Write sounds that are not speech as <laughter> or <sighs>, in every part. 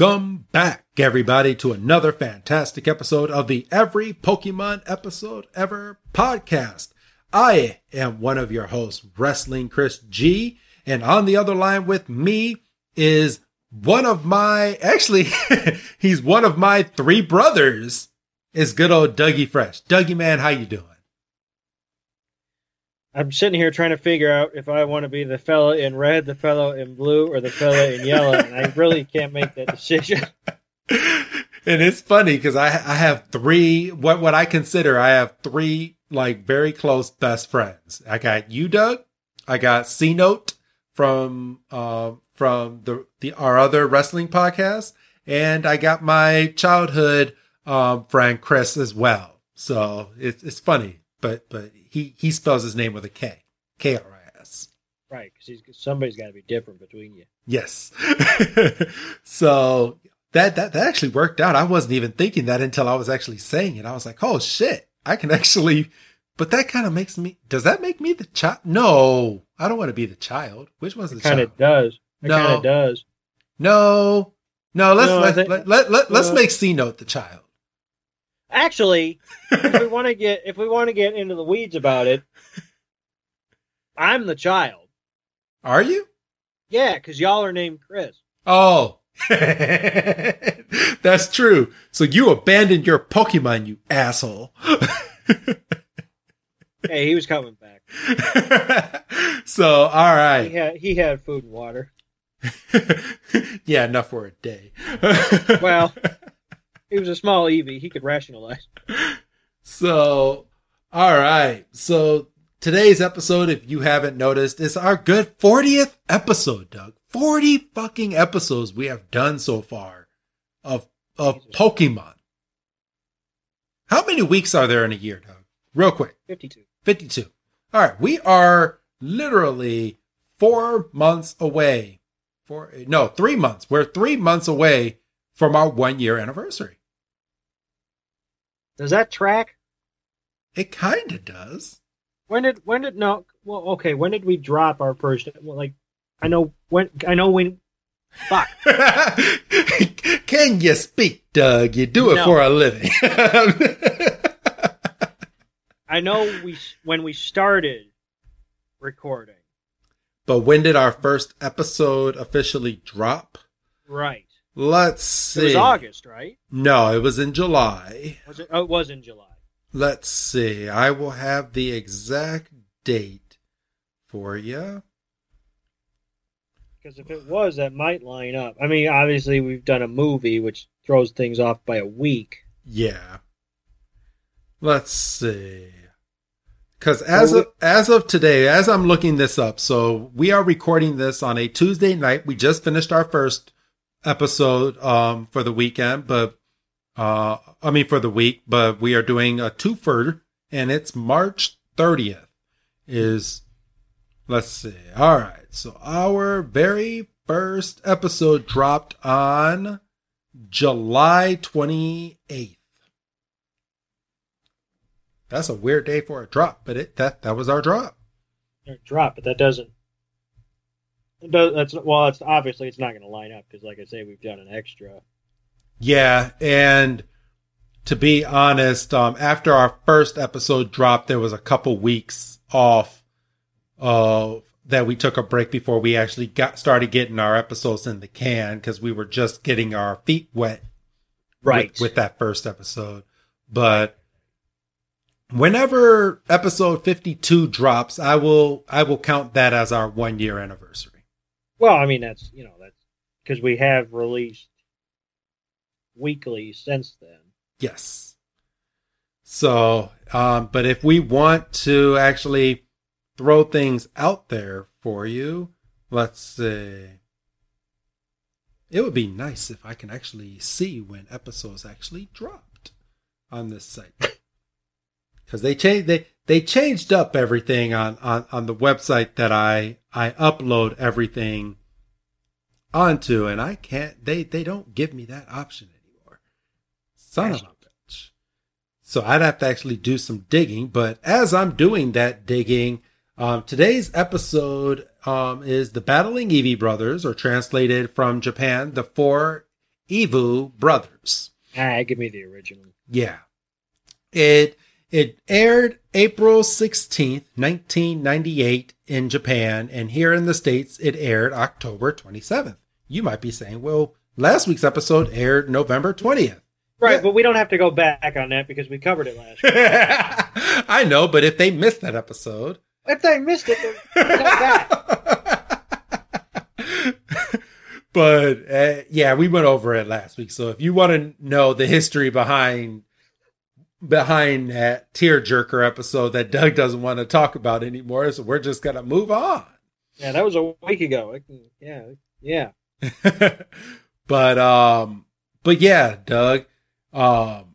Welcome back, everybody, to another fantastic episode of the Every Pokemon Episode Ever podcast. I am one of your hosts, Wrestling Chris G, and on the other line with me is one of my, actually, <laughs> he's one of my three brothers, is good old Dougie Fresh. Dougie, man, how you doing? I'm sitting here trying to figure out if I want to be the fella in red, the fellow in blue, or the fella in yellow, and I really can't make that decision. <laughs> and it's funny because I I have three what what I consider I have three like very close best friends. I got you, Doug. I got C Note from uh, from the the our other wrestling podcast, and I got my childhood um, friend Chris as well. So it's it's funny, but but he he spells his name with a K, K R I S. Right, because somebody's got to be different between you. Yes. <laughs> so that that that actually worked out. I wasn't even thinking that until I was actually saying it. I was like, oh shit, I can <laughs> actually. But that kind of makes me. Does that make me the child? No, I don't want to be the child. Which one's the? Kind of does. It No. kind of does. No, no. Let's No, let, think- let, let, let, let's uh, make C note the child. Actually, <laughs> if we want to get if we want to get into the weeds about it, I'm the child. Are you? Yeah, because y'all are named Chris. Oh. <laughs> That's true. So you abandoned your Pokemon, you asshole. <laughs> Hey, he was coming back. so, all right, He had he had food and water. yeah, enough for a day. Well, he was a small Eevee. He could rationalize. <laughs> so, all right. So, today's episode, if you haven't noticed, is our good 40th episode, Doug. 40 fucking episodes we have done so far of of Jesus. Pokemon. How many weeks are there in a year, Doug? Real quick. Fifty-two. 52. All right, we are literally four months away. Four, no, three months. We're three months away from our one year anniversary. Does that track? It kind of does. When did when did no? Well, okay. When did we drop our first? Well, like I know when I know when. Fuck. <laughs> Can you speak, Doug? You do it No. for a living. <laughs> I know we when we started recording. but when did our first episode officially drop? Right. Let's see. It was August, right? No, it was in July. Was it? Oh, it was in July. Let's see. I will have the exact date for you. Because if it was, that might line up. I mean, obviously we've done a movie, which throws things off by a week. Yeah. Let's see. Because as of, as of today, as I'm looking this up, so we are recording this on a Tuesday night. We just finished our first episode um, for the weekend, but uh, I mean for the week, but we are doing a twofer, and it's March 30th. Is let's see. All right, so our very first episode dropped on July 28th. That's a weird day for a drop, but it that that was our drop. Or drop, but that doesn't. That's well. It's obviously it's not going to line up because, like I say, we've done an extra. Yeah, and to be honest, um, after our first episode dropped, there was a couple weeks off uh, that we took a break before we actually got started getting our episodes in the can because we were just getting our feet wet with- with, that first episode. But whenever episode 52 drops, I will I will count that as our 1 year anniversary. Well, I mean that's, you know, that's because we have released weekly since then. Yes. So, um, but if we want to actually throw things out there for you, let's see. It would be nice if I can actually see when episodes actually dropped on this site. <laughs> Because they changed they they changed up everything on, on, on the website that I I upload everything onto, and I can't they they don't give me that option anymore. Son of a bitch. So I'd have to actually do some digging, but as I'm doing that digging, um, today's episode um, is the Battling Eevee Brothers, or translated from Japan, the Four Evu Brothers. Ah, give me the original. Yeah. It it aired April 16th, 1998 in Japan, and here in the States it aired October 27th. You might be saying, well, last week's episode aired November 20th. Right, Yeah. but we don't have to go back on that because we covered it last week. <laughs> I know, but if they missed that episode, if they missed it, then go back. <laughs> but uh, yeah, we went over it last week. So if you want to know the history behind behind that tearjerker episode that Doug doesn't want to talk about anymore, so we're just gonna move on. Yeah, that was a week ago. Can- Yeah, yeah. <laughs> but um, but yeah, Doug, um,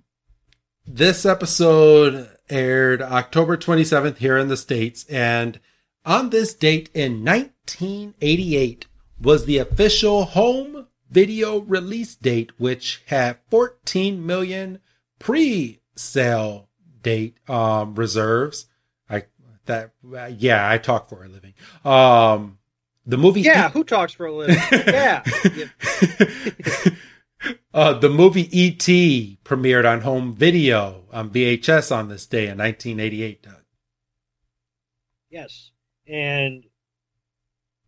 this episode aired October 27th here in the states, and on this date in 1988 was the official home video release date, which had 14 million pre-sale date um reserves. I that yeah, I talk for a living. Um, the movie Yeah, who talks for a living? Yeah. <laughs> uh, the movie E.T. premiered on home video on VHS on this day in 1988. Doug. Yes. And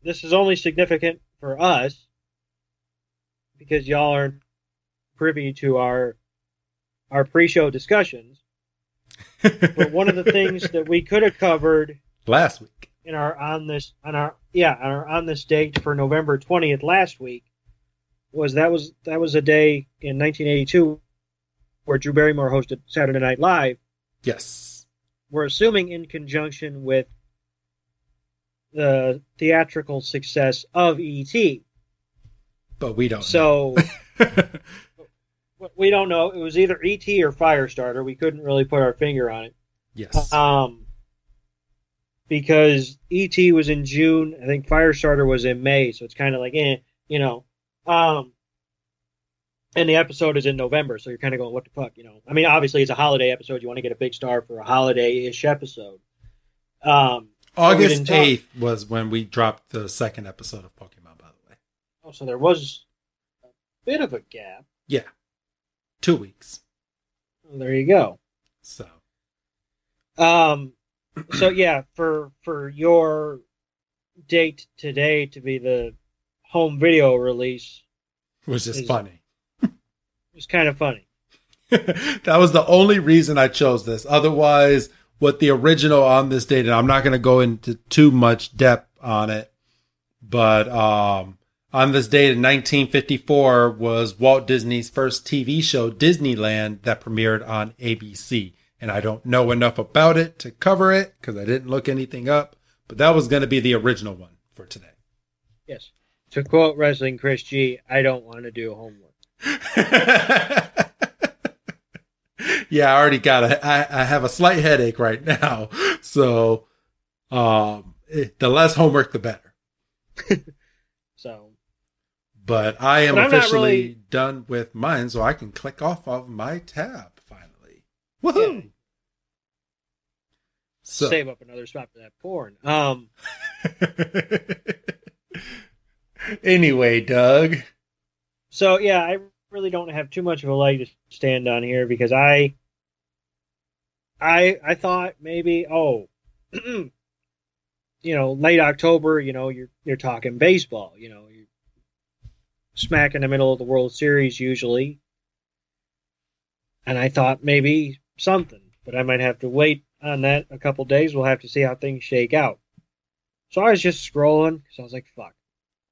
this is only significant for us because y'all aren't privy to our our pre-show discussions. But one of the things that we could have covered last week. in our on this on our yeah on our on this date for November twentieth last week was that was that was a day in 1982 where Drew Barrymore hosted Saturday Night Live. Yes. We're assuming in conjunction with the theatrical success of ET. But we don't. So. <laughs> we don't know. It was either ET or Firestarter. We couldn't really put our finger on it. yes. Um, because ET was in June, I think Firestarter was in May, so it's kind of like, eh, you know. Um, and the episode is in November, so you're kind of going, what the fuck, you know? I mean, obviously it's a holiday episode. You want to get a big star for a holiday-ish episode. Um, August 8th was when we dropped the second episode of Pokemon, by the way. oh, so there was a bit of a gap. Yeah. Two weeks. Well, there you go. So. Um, so <clears throat> yeah, for for your date today to be the home video release Which is Is- funny. It <laughs> was kind of funny. <laughs> that was the only reason I chose this. Otherwise, what the original on this date, and I'm not going to go into too much depth on it, but um, on this date in 1954 was Walt Disney's first TV show, Disneyland, that premiered on ABC. And I don't know enough about it to cover it because I didn't look anything up, but that was going to be the original one for today. Yes. To quote Wrestling Chris G, I don't want to do homework. <laughs> yeah, I already got a. I, I have a slight headache right now, <laughs> so um, it, the less homework, the better. <laughs> But I am But officially really- done with mine, so I can click off of my tab finally. Woohoo! Yeah. So, save up another spot for that porn. Um, <laughs> anyway, Doug. so yeah, I really don't have too much of a leg to stand on here because I, I, I thought maybe oh, <clears throat> you know, late October, you know, you're you're talking baseball, you know, smack in the middle of the World Series usually, and I thought maybe something, but I might have to wait on that a couple days. We'll have to see how things shake out. So I was just scrolling because I was like, fuck.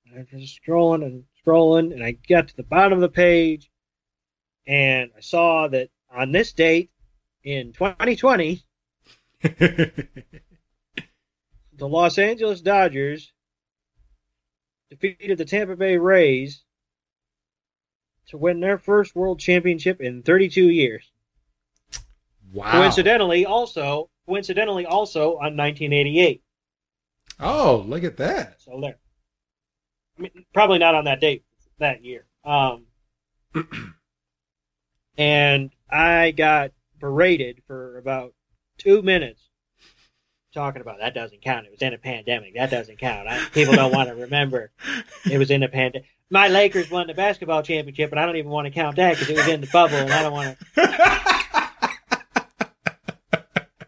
And I was just scrolling and scrolling, and I got to the bottom of the page, and I saw that on this date in 2020, <laughs> the Los Angeles Dodgers defeated the Tampa Bay Rays to win their first World Championship in 32 years. wow. Coincidentally, also coincidentally also on 1988. Oh, look at that. So there. I mean, probably not on that date that year. Um, <clears throat> and I got berated for about two minutes talking about that doesn't count. It was in a pandemic. That doesn't count. I, people don't want to remember it was in a pandemic. My Lakers won the basketball championship, and I don't even want to count that because it was in the bubble, and I don't want to.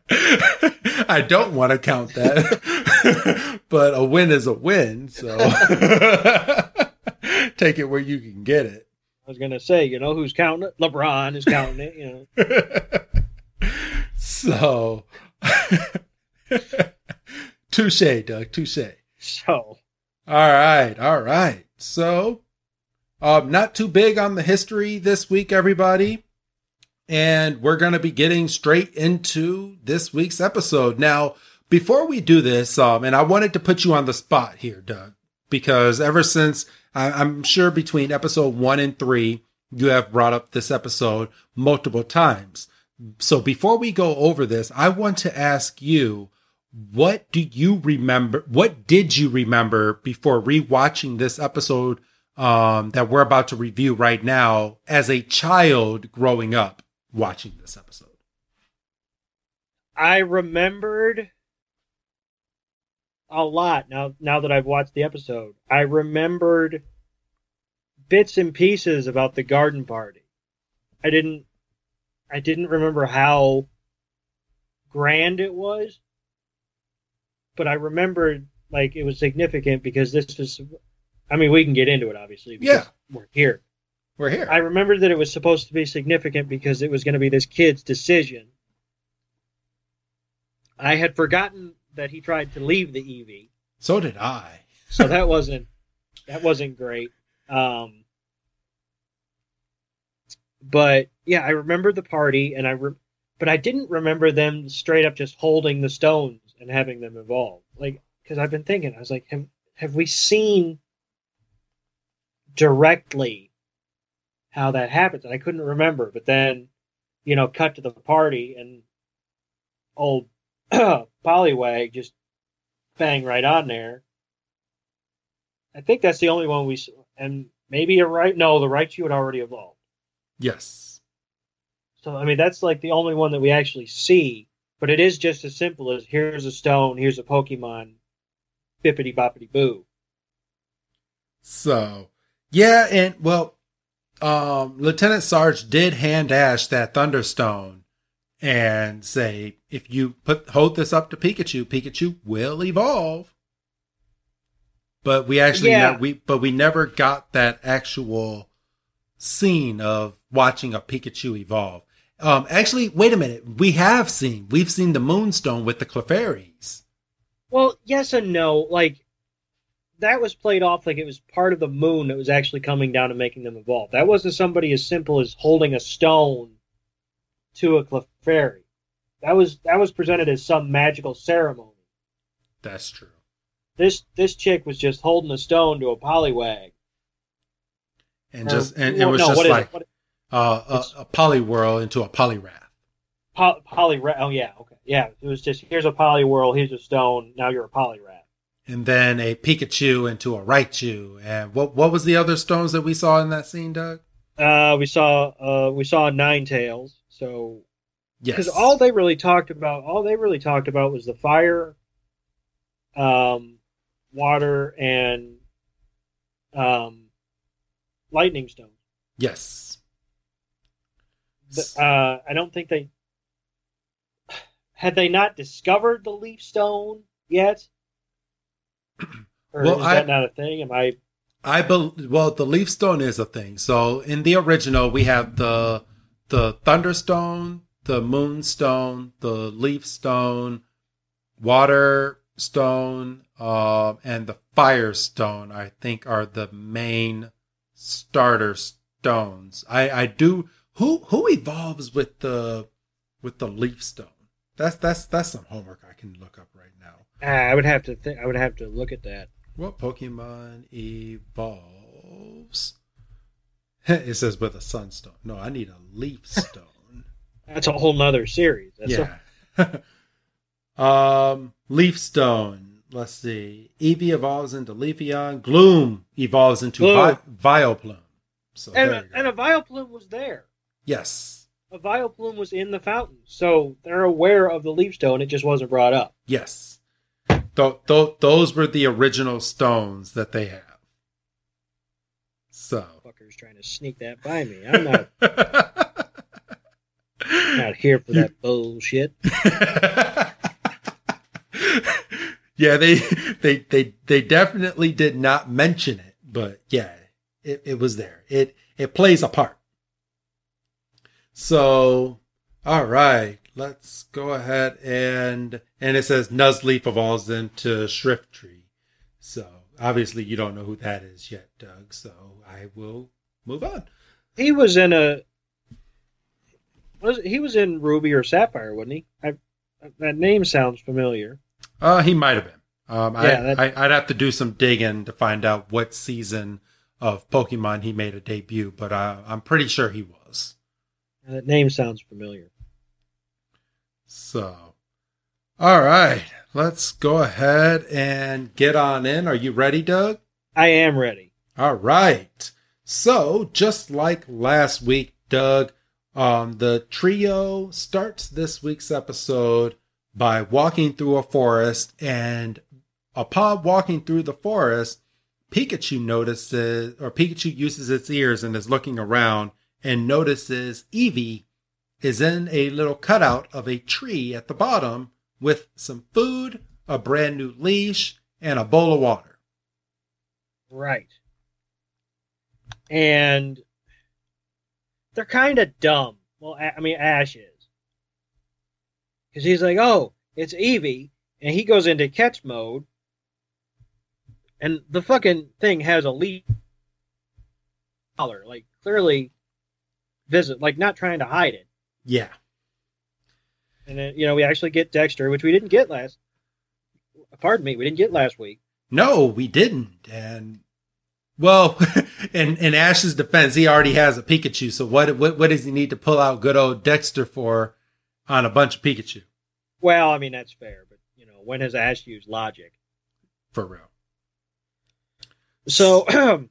<laughs> I don't want to count that, <laughs> but a win is a win. So <laughs> take it where you can get it. I was gonna say, you know, who's counting it? LeBron is counting it. You know, so touche, Doug. Touche. so All right, all right. So, um, not too big on the history this week, everybody. And we're going to be getting straight into this week's episode. Now, before we do this, um, and I wanted to put you on the spot here, Doug, because ever since I, I'm sure between episode one and three, you have brought up this episode multiple times. So before we go over this, I want to ask you, what do you remember? What did you remember before rewatching this episode um, that we're about to review right now as a child growing up watching this episode? I remembered a lot now. Now that I've watched the episode, I remembered bits and pieces about the garden party. I didn't. I didn't remember how grand it was, but I remembered like it was significant because this was. I mean, we can get into it obviously. Because Yeah. we're here. We're here. I remembered that it was supposed to be significant because it was going to be this kid's decision. I had forgotten that he tried to leave the Eevee, so did I. so that <laughs> wasn't that wasn't great. Um, but yeah, I remember the party, and I re- but I didn't remember them straight up just holding the stones and having them evolve. Like, because I've been thinking, I was like, have, have we seen directly how that happens? And I couldn't remember. But then, you know, cut to the party, and old <clears throat> Poliwag just bang right on there. I think that's the only one we and maybe a right. No, the Raichu had already evolved. Yes. So I mean, that's like the only one that we actually see. But it is just as simple as here's a stone, here's a Pokemon, bippity boppity boo. So, yeah, and well, um, Lieutenant Surge did hand Ash that Thunderstone and say, if you put hold this up to Pikachu, Pikachu will evolve. But we actually Yeah. ne- we but we never got that actual scene of watching a Pikachu evolve. Um, actually, wait a minute. We have seen we've seen the Moonstone with the Clefairies. Well, yes and no. Like that was played off like it was part of the moon that was actually coming down and making them evolve. That wasn't somebody as simple as holding a stone to a Clefairy. That was that was presented as some magical ceremony. That's true. This this chick was just holding a stone to a Poliwag. And Or- just and it was no, just is it? Uh, a, a Poliwhirl into a Poliwrath. Poly, poly oh yeah, okay, yeah. It was just here's a Poliwhirl, here's a stone. Now you're a Poliwrath. and then a Pikachu into a Raichu. And what what was the other stones that we saw in that scene, Doug? Uh, we saw uh we saw Ninetales. So Yes. because all they really talked about, all they really talked about was the fire, um, water and um, lightning stone. yes. Uh, I don't think they had they not discovered the leaf stone yet. <clears throat> Or Well, is I- that not a thing? Am I? I believe. well, the leaf stone is a thing. So in the original, we have the the thunderstone, the Moonstone, the Leaf Stone, Water Stone, uh, and the fire stone. I think are the main starter stones. I I do who who evolves with the with the Leaf Stone. That's that's that's some homework I can look up right now. Ah, I would have to think. I would have to look at that. What Pokemon evolves? <laughs> it says with a Sunstone. No, I need a Leaf <laughs> Stone. That's a whole nother series. That's yeah. <laughs> um, Leaf Stone. Let's see. Eevee evolves into Leafeon. Gloom evolves into Gloom. Vi- Vileplume. So and there you go. and a Vileplume was there. Yes, A Vileplume was in the fountain, so they're aware of the leaf stone. It just wasn't brought up. yes. Th- th- those were the original stones that they have. So. Fuckers trying to sneak that by me. I'm not <laughs> not here for that bullshit. <laughs> yeah, they they they they definitely did not mention it, but yeah, it, it was there. It it plays a part. So, all right, let's go ahead and and it says Nuzleaf evolves into Shiftry. So obviously you don't know who that is yet, Doug. So I will move on. He was in a was he was in Ruby or Sapphire, wasn't he? I, that name sounds familiar. Uh, he might have been. Um, Yeah, I, I, I'd have to do some digging to find out what season of Pokemon he made a debut, but uh, I'm pretty sure he was. That name sounds familiar. So, all right, let's go ahead and get on in. Are you ready, Doug? I am ready. All right. So, just like last week, Doug, um, the trio starts this week's episode by walking through a forest, and upon walking through the forest, Pikachu notices, or Pikachu uses its ears and is looking around and notices Eevee is in a little cutout of a tree at the bottom with some food, a brand new leash, and a bowl of water. Right. And they're kind of dumb. Well, I mean, Ash is. Because he's like, oh, it's Eevee. And he goes into catch mode. And the fucking thing has a collar. Like, clearly visit, like, not trying to hide it. Yeah. And then, you know, we actually get Dexter, which we didn't get last. Pardon me, we didn't get last week. No, we didn't. And well, <laughs> in in Ash's defense, he already has a Pikachu. So what what what does he need to pull out good old Dexter for on a bunch of Pikachu? Well, I mean, that's fair. But, you know, when has Ash used logic? For real. So, <clears throat>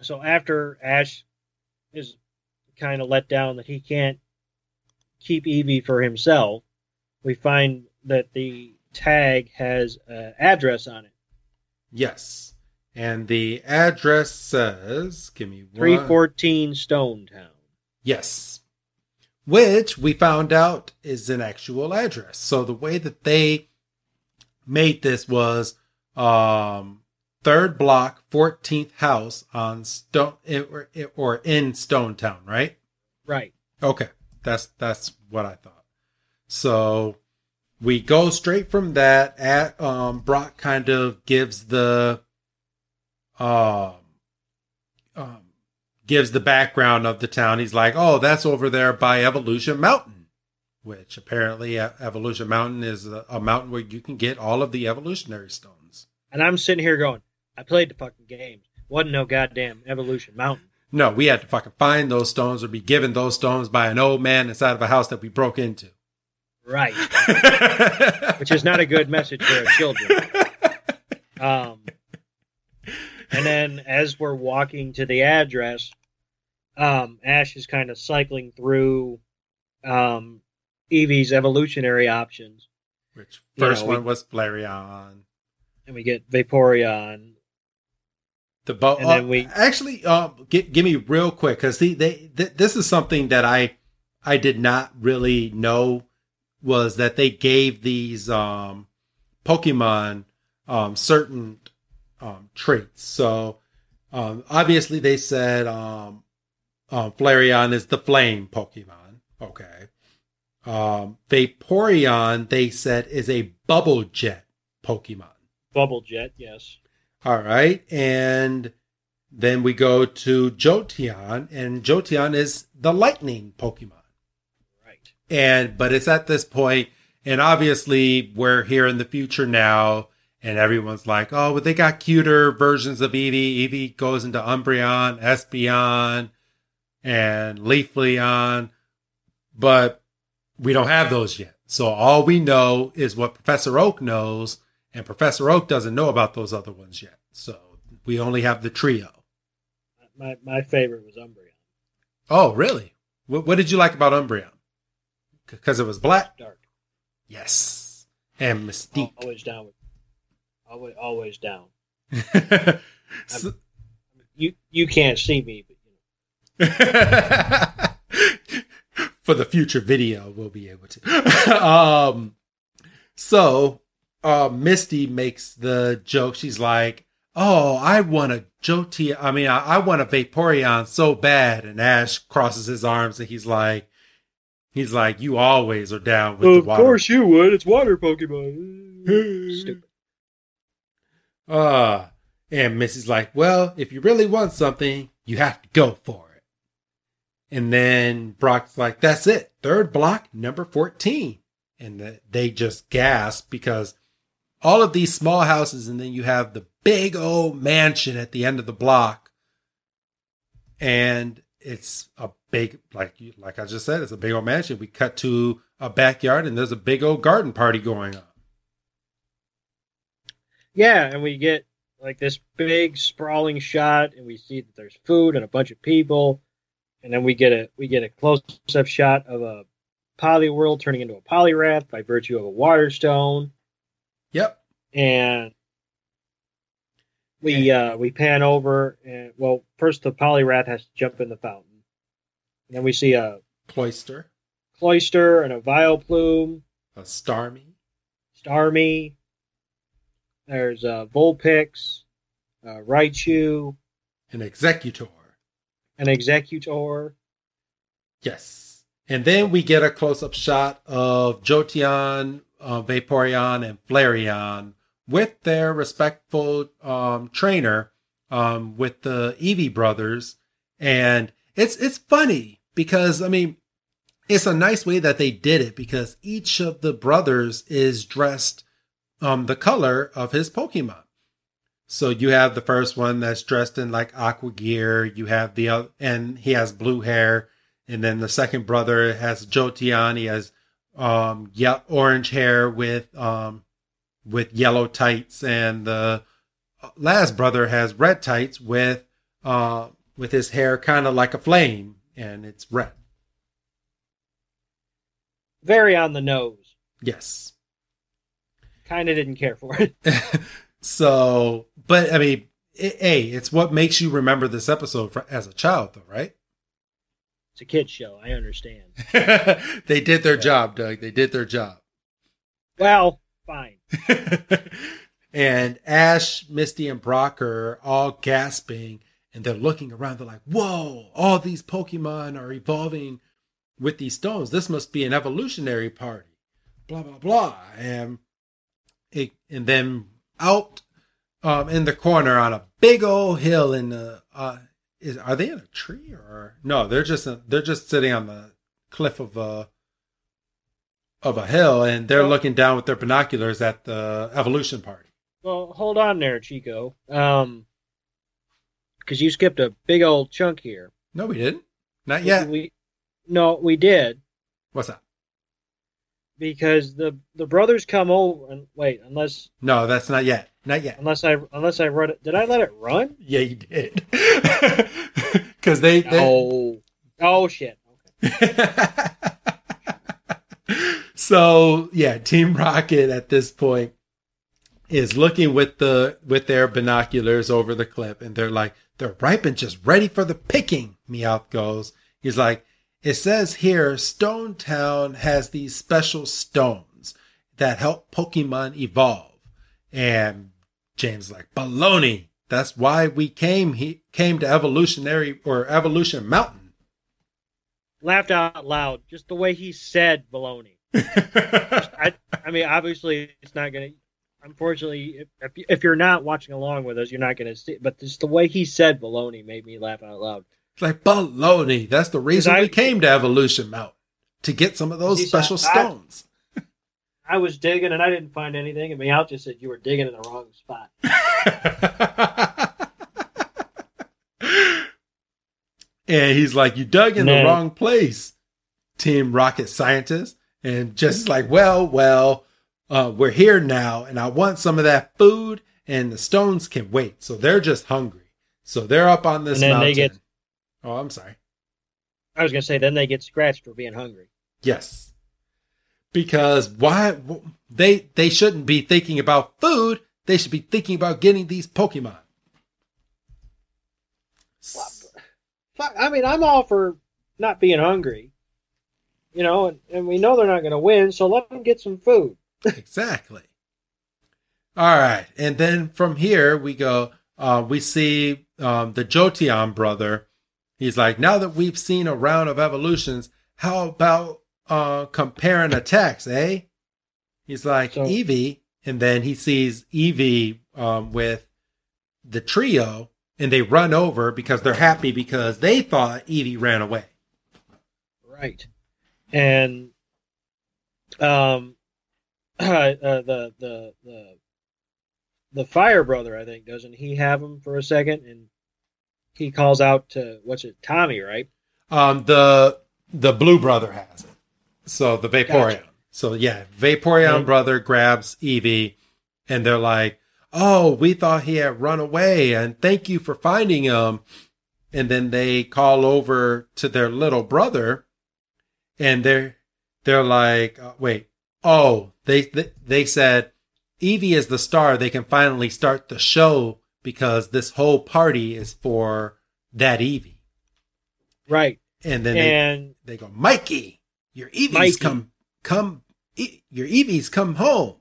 so after Ash is kind of let down that he can't keep Eevee for himself, we find that the tag has an address on it. Yes. And the address says, give me one. 314 Stone Town. Yes. Which we found out is an actual address. So the way that they made this was um third block, 14th house on Stone or, or in Stonetown, right? Right. Okay. That's that's what I thought. So we go straight from that at um Brock kind of gives the um um gives the background of the town. He's like, "Oh, that's over there by Evolution Mountain." Which apparently Evolution Mountain is a, a mountain where you can get all of the evolutionary stones. And I'm sitting here going, I played the fucking games. Wasn't no goddamn Evolution Mountain. No, we had to fucking find those stones or be given those stones by an old man inside of a house that we broke into. Right. <laughs> Which is not a good message for our children. <laughs> Um, and then as we're walking to the address, um, Ash is kind of cycling through um, Eevee's evolutionary options, Which You first know, we- one was Flareon. and we get Vaporeon. The bo- And then uh, we- actually um gi- give me real quick because they, they th- this is something that I I did not really know was that they gave these um Pokemon um certain um traits. So um obviously they said um um Flareon is the flame Pokemon. Okay. Um, Vaporeon, they said, is a bubble jet Pokemon. Bubble Jet, yes. All right. And then we go to Jolteon, and Jolteon is the lightning Pokemon. Right. And, but it's at this point, and obviously we're here in the future now, and everyone's like, oh, but they got cuter versions of Eevee. Eevee goes into Umbreon, Espeon, and Leafeon, but we don't have those yet. So all we know is what Professor Oak knows, and Professor Oak doesn't know about those other ones yet. So we only have the trio. My my favorite was Umbreon. Oh, really? What, what did you like about Umbreon? Because it was black? Dark. Yes. And Mystique. Always down with always always down. <laughs> So- You you can't see me, but you <laughs> for the future video we'll be able to <laughs> um so uh misty makes the joke she's like oh i want a joti i mean i, I want a vaporeon so bad and ash crosses his arms and he's like he's like you always are down with know. the water Of course, you would. It's water Pokemon. Stupid. uh and missy's like well if you really want something you have to go for it and then brock's like that's it third block number 14 and the, they just gasp because all of these small houses and then you have the big old mansion at the end of the block. And it's a big like like i just said it's a big old mansion. We cut to a backyard and there's a big old garden party going on. Yeah, and we get like this big sprawling shot, and we see that there's food and a bunch of people, and then we get a we get a close up shot of a Poliwhirl turning into a Poliwrath by virtue of a Water Stone, yep. And we uh we pan over and well first the Poliwrath has to jump in the fountain, and then we see a Cloyster. Cloyster, and a Vileplume, a Starmie, Starmie. There's uh, Vulpix, uh, Raichu, an Exeggutor. An Exeggutor. Yes. And then we get a close up shot of Jolteon, uh, Vaporeon, and Flareon with their respectful um, trainer um, with the Eevee brothers. And it's it's funny because I mean it's a nice way that they did it because each of the brothers is dressed um, the color of his Pokemon. So you have the first one that's dressed in like aqua gear. You have the other, and he has blue hair. And then the second brother has Jolteon. He has um yeah orange hair with um with yellow tights, and the last brother has red tights with uh with his hair kind of like a flame, and it's red. Very on the nose. Yes. Kind of didn't care for it. <laughs> so, but I mean, it, hey, it's what makes you remember this episode for, as a child, though, right? It's a kid's show. I understand. <laughs> they did their job, Doug. They did their job. Well, fine. <laughs> and Ash, Misty, and Brock are all gasping and they're looking around. They're like, whoa, all these Pokemon are evolving with these stones. This must be an evolutionary party. Blah, blah, blah. And, it, and then out um, in the corner on a big old hill in the, uh, is, are they in a tree or no? They're just they're just sitting on the cliff of a of a hill, and they're looking down with their binoculars at the evolution party. Well, hold on there, Chico. Um, because you skipped a big old chunk here. No, we didn't. Not yet. We, no, we did What's that? Because the the brothers come over and wait unless No, that's not yet. Not yet. unless I unless I run it. Did I let it run? Yeah, you did. <laughs> Because they, they Oh, oh shit. Okay. <laughs> so yeah, Team Rocket at this point is looking with the with their binoculars over the cliff, and they're like, they're ripe and just ready for the picking. Meowth goes. He's like, it says here, Stone Town has these special stones that help Pokemon evolve. And James is like, baloney. That's why we came he came to evolutionary or evolution mountain. laughed out loud just the way he said baloney. <laughs> I, I mean, obviously, it's not going to. Unfortunately, if, if, if you're not watching along with us, you're not going to see. But just the way he said baloney made me laugh out loud. It's like baloney. That's the reason I- we came to Evolution Mountain to get some of those special I- stones. <laughs> I was digging and I didn't find anything, and Meowth just said you were digging in the wrong spot. <laughs> and he's like, "You dug in the wrong place, Team Rocket Scientist." And just like, "Well, well, uh, we're here now, and I want some of that food, and the stones can wait." So they're just hungry. So they're up on this mountain. they get- oh, I'm sorry. I was going to say, then they get scratched for being hungry. Yes. Because why they they shouldn't be thinking about food, they should be thinking about getting these Pokemon. Fuck, I mean, I'm all for not being hungry, you know, and, and we know they're not going to win, so let them get some food. <laughs> exactly. All right. And then from here we go uh, we see um, the Jolteon brother. He's like, now that we've seen a round of evolutions, how about uh, comparing attacks, eh? He's like, So- Eevee. And then he sees Eevee um, with the trio, and they run over because they're happy because they thought Eevee ran away. Right. And um, <clears throat> uh, the the the the fire brother, I think, doesn't he have him for a second, and he calls out to what's it, Tommy, right? Um, the the blue brother has it. So the Vaporeon. Gotcha. So yeah, Vaporeon Okay. brother grabs Eevee, and they're like, "Oh, we thought he had run away, and thank you for finding him." And then they call over to their little brother, and they're they're like, uh, "Wait, oh, they they, they said Eevee is the star. They can finally start the show because this whole party is for that Eevee." Right. And then they, and they go, Mikey, your Eevees Mikey. come, come, e- your Eevees come home.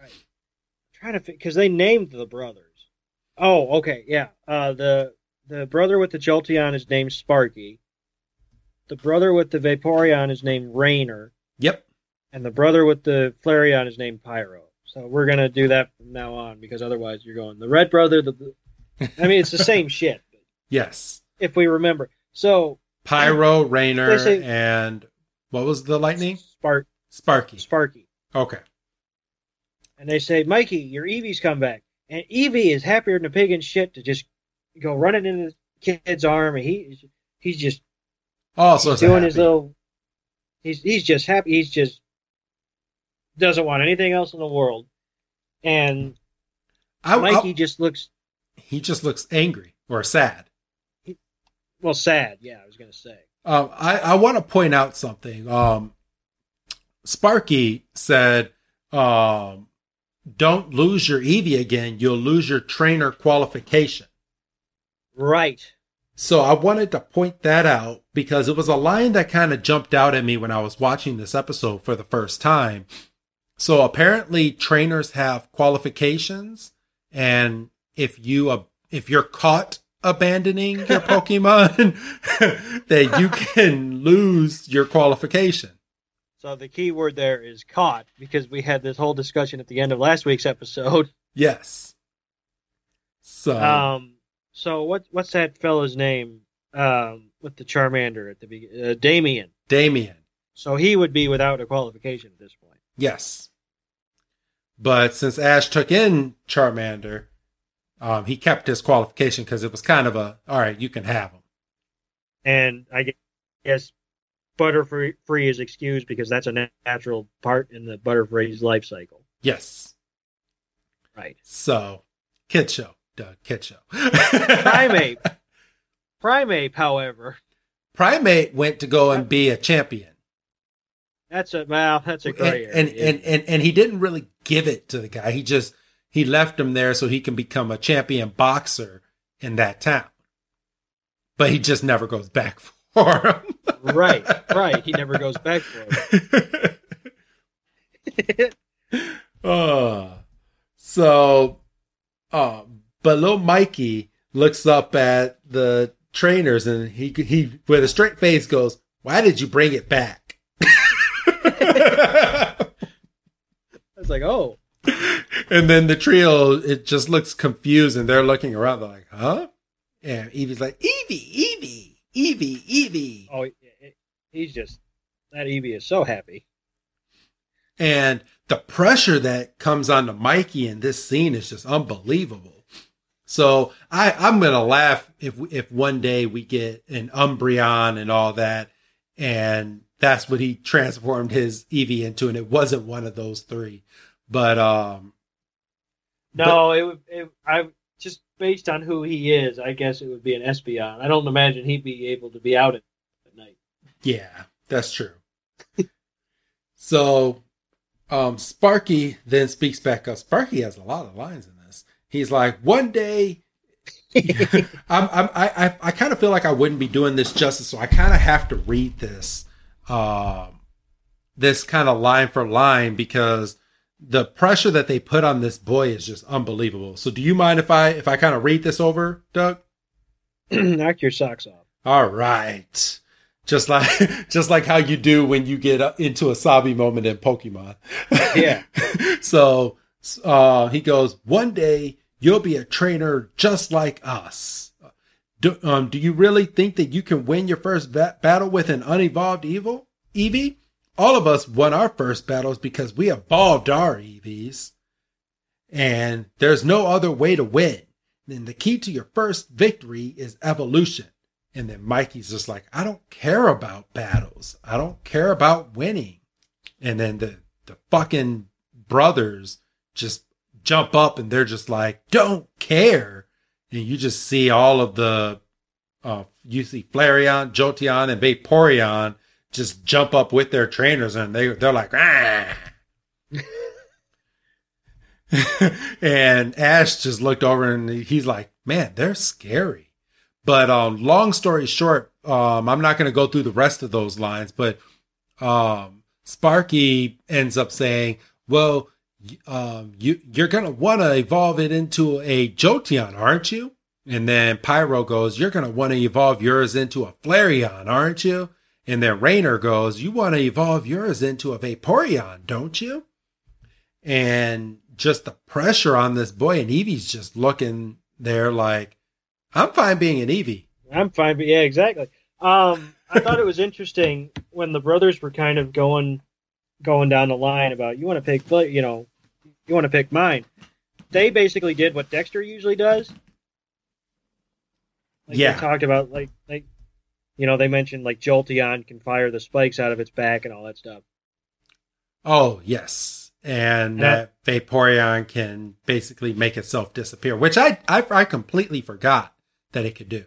Right. Trying to because they named the brothers. Oh, okay, yeah. Uh, the the brother with the Jolteon is named Sparky. The brother with the Vaporeon is named Rainer, Yep. and the brother with the Flareon is named Pyro. So we're gonna do that from now on because otherwise you're going the red brother. The, the I mean, it's the same <laughs> shit Yes. if we remember. So Pyro, <clears throat> Rainer, say- and what was the lightning? Spark Sparky. Sparky, Okay. and they say, Mikey, your Eevee's come back, and Eevee is happier than a pig in shit to just go running into the kid's arm, and he he's just Oh, so it's doing a his little. He's he's just happy. He's just doesn't want anything else in the world, and I, I- Mikey just looks he just looks angry or sad. well sad. Yeah, I was gonna say. Um, I, I want to point out something. Um, Sparky said, um, don't lose your Eevee again. You'll lose your trainer qualification. Right. So I wanted to point that out because it was a line that kind of jumped out at me when I was watching this episode for the first time. So apparently trainers have qualifications and if you uh, if you're caught abandoning your Pokemon, <laughs> that you <laughs> can lose your qualification. So the key word there is caught because we had this whole discussion at the end of last week's episode. Yes. So Um. So what what's that fellow's name? Um, with the Charmander at the beginning, uh, Damien. Damien. So he would be without a qualification at this point. Yes. But since Ash took in Charmander, um, he kept his qualification because it was kind of a all right, you can have him. and I guess Butterfree free is excused because that's a natural part in the Butterfree's life cycle. Yes. Right. So, kid show, Doug, kid show. Primeape. <laughs> Primeape, however, Primeape went to go and be a champion. That's a well, that's a And, gray area. and, and, and, and he didn't really give it to the guy. He just, he left him there so he can become a champion boxer in that town. But he just never goes back <laughs> for him. right, right. He never goes back for it. <laughs> uh, so, uh, but little Mikey looks up at the trainers and he he with a straight face goes, why did you bring it back? I was like, oh, and then the trio, it just looks confused and they're looking around. They're like, huh? And Eevee's like, Eevee, Eevee, Eevee, Eevee. oh, it- it- he's just that Eevee is so happy. And the pressure that comes onto Mikey in this scene is just unbelievable. So I, I'm gonna laugh if if one day we get an Umbreon and all that, and that's what he transformed his Eevee into, and it wasn't one of those three. But um, No, it would. It, I just based on who he is, I guess it would be an Espeon. I don't imagine he'd be able to be out at, at night. Yeah, that's true. <laughs> so, um, Sparky then speaks back up. Sparky has a lot of lines in this. He's like, one day, <laughs> I'm, I'm, I, I, I kind of feel like I wouldn't be doing this justice, so I kind of have to read this, um, this kind of line for line because the pressure that they put on this boy is just unbelievable. So, do you mind if I, if I kind of read this over, Doug? <clears throat> Knock your socks off. All right. Just like <laughs> just like how you do when you get uh, into a Sabi moment in Pokemon. <laughs> Yeah. so uh, he goes, one day you'll be a trainer just like us. Do, um, do you really think that you can win your first ba- battle with an unevolved evil Eevee? All of us won our first battles because we evolved our Eevees. And there's no other way to win. And the key to your first victory is evolution. And then Mikey's just like, I don't care about battles. I don't care about winning. And then the, the fucking brothers just jump up and they're just like, don't care. And you just see all of the, uh, you see Flareon, Jolteon, and Vaporeon just jump up with their trainers and they, they're like, ah. <laughs> and Ash just looked over and he's like, man, they're scary. But um, long story short, um, I'm not going to go through the rest of those lines, but um, Sparky ends up saying, well, um, you, you're going to want to evolve it into a Jolteon, aren't you? And then Pyro goes, you're going to want to evolve yours into a Flareon, aren't you? And then Rainer goes, you want to evolve yours into a Vaporeon, don't you? And just the pressure on this boy, and Eevee's just looking there like, I'm fine being an Eevee. I'm fine, but yeah, exactly. Um, I thought it was interesting when the brothers were kind of going going down the line about you want to pick, you know, you want to pick mine. They basically did what Dexter usually does. Like Yeah. They talked about like like, you know, they mentioned like Jolteon can fire the spikes out of its back and all that stuff. Oh, yes. And Yeah. that Vaporeon can basically make itself disappear, which I, I, I completely forgot that it could do.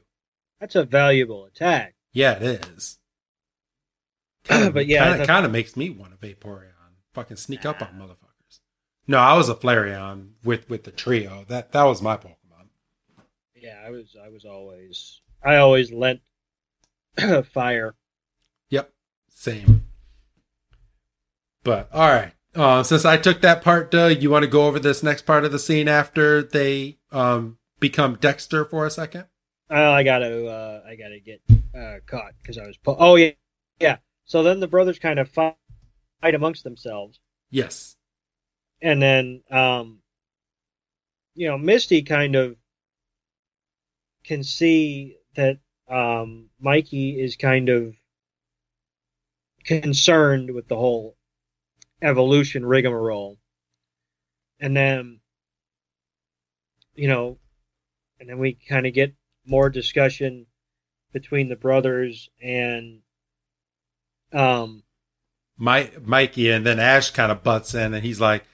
That's a valuable attack. Yeah, it is. Kinda, But yeah, I kind of, kind of makes me want a Vaporeon. Fucking sneak up on motherfuckers. No, I was a Flareon with with the trio. That that was my Pokemon. Yeah, I was I was always I always lent <clears throat> fire. Yep, same. But all right, uh, since I took that part, Doug, you want to go over this next part of the scene after they um become Dexter for a second? Oh, I gotta, uh, I gotta get uh, caught because I was. Po- oh yeah, yeah. So then the brothers kind of fight, fight amongst themselves, Yes. and then, um, you know, Misty kind of can see that um, Mikey is kind of concerned with the whole evolution rigmarole, and then, you know, and then we kind of get more discussion between the brothers and um My, Mikey, and then Ash kind of butts in, and he's like,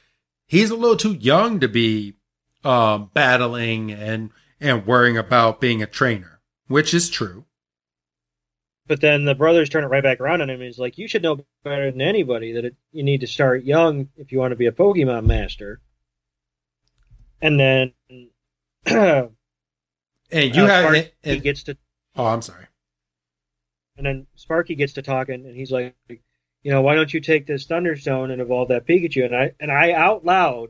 he's a little too young to be um, battling and and worrying about being a trainer, which is true. but then the brothers turn it right back around on him and he's like you should know better than anybody that it, you need to start young if you want to be a pokemon master and then uh, <clears throat> And you have, Sparky and- gets to oh, I'm sorry. And then sparky gets to talking and he's like you know why don't you take this thunderstone and evolve that pikachu and i and i out loud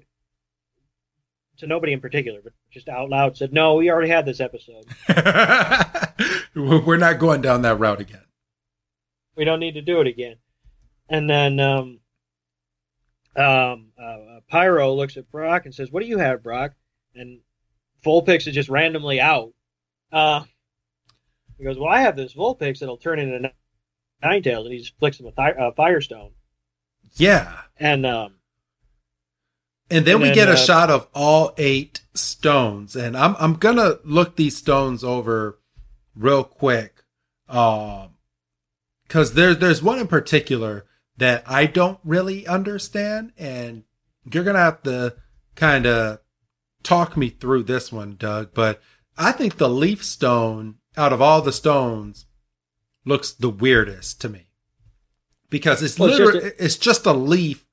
to nobody in particular but just out loud said no we already had this episode <laughs> We're not going down that route again. We don't need to do it again. And then um, um, uh, Pyro looks at Brock and says, "What do you have, Brock?" And Vulpix is just randomly out. Uh, he goes, "Well, I have this Vulpix that'll turn into Ninetales," and he just flicks him a th- uh, Firestone. Yeah. And um, And then And we then, get a uh, shot of all eight stones, and I'm I'm gonna look these stones over real quick, um, because there's there's one in particular that I don't really understand, and you're gonna have to kind of talk me through this one, Doug. But I think the leaf stone out of all the stones looks the weirdest to me because it's Well, it's literally just it's just a leaf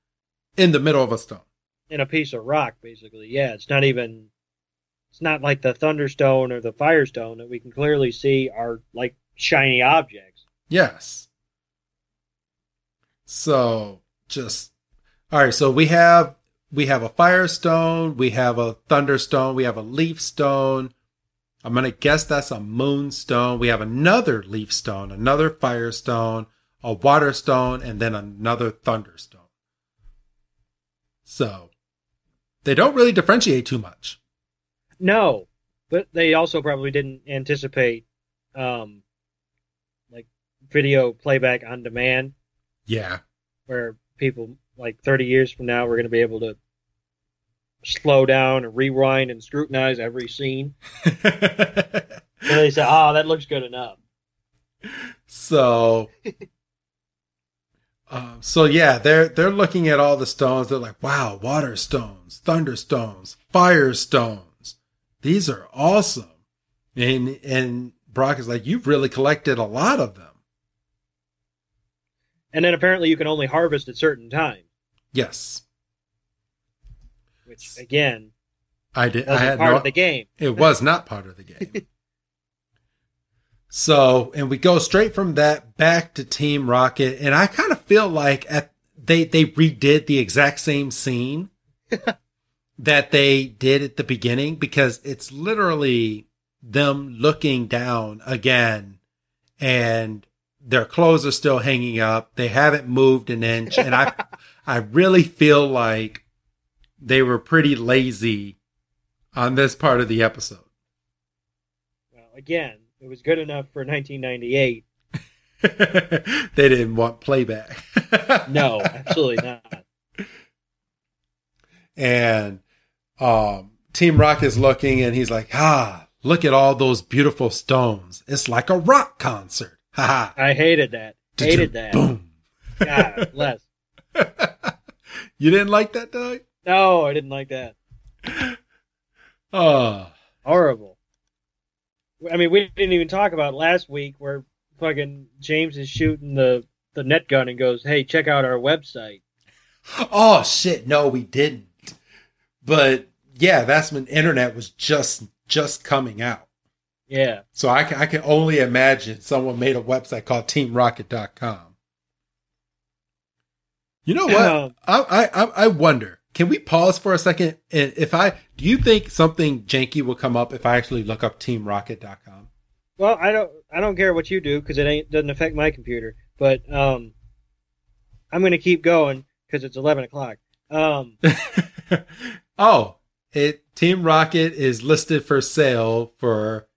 in the middle of a stone. in a piece of rock, basically. Yeah, it's not even. It's not like the Thunderstone or the Firestone that we can clearly see are like shiny objects. Yes. So just all right. So we have we have a firestone, we have a thunderstone, we have a leaf stone. I'm gonna guess that's a moonstone. We have another leaf stone, another firestone, a water stone, and then another thunderstone. So they don't really differentiate too much. No, but they also probably didn't anticipate, um, like video playback on demand, Yeah. where people like 30 years from now we're going to be able to slow down and rewind and scrutinize every scene. <laughs> And they say, "Ah, that looks good enough." So, <laughs> um, so yeah, they're they're looking at all the stones. They're like, "Wow, water stones, thunder stones, fire stones. These are awesome." And and Brock is like, "You've really collected a lot of them." And then apparently you can only harvest at certain times, Yes, which again I did. I had part no. of the game. It was not part of the game. <laughs> so, and we go straight from that back to Team Rocket, and I kind of feel like at they they redid the exact same scene <laughs> that they did at the beginning because it's literally them looking down again and their clothes are still hanging up. They haven't moved an inch and I <laughs> I really feel like they were pretty lazy on this part of the episode. Well, again, it was good enough for 1998. <laughs> they didn't want playback. <laughs> No, absolutely not. And um, Team Rock is looking and he's like, ah, look at all those beautiful stones. It's like a rock concert. <laughs> Ha ha. I hated that. Hated that. Boom. God bless. you didn't like that, Doug? No, I didn't like that. Oh, <sighs> Horrible. I mean, we didn't even talk about last week where fucking James is shooting the the net gun and goes, "Hey, check out our website." <gasps> oh shit. No, we didn't. But yeah, that's when internet was just just coming out. Yeah, So I can, I can only imagine someone made a website called teamrocket.com. You know what? Um, I, I, I wonder, can we pause for a second? And if I, do you think something janky will come up if I actually look up teamrocket.com? Well, I don't I don't care what you do because it ain't doesn't affect my computer. But um, I'm gonna keep going because it's 11 o'clock. Um, <laughs> oh, it, Team Rocket is listed for sale for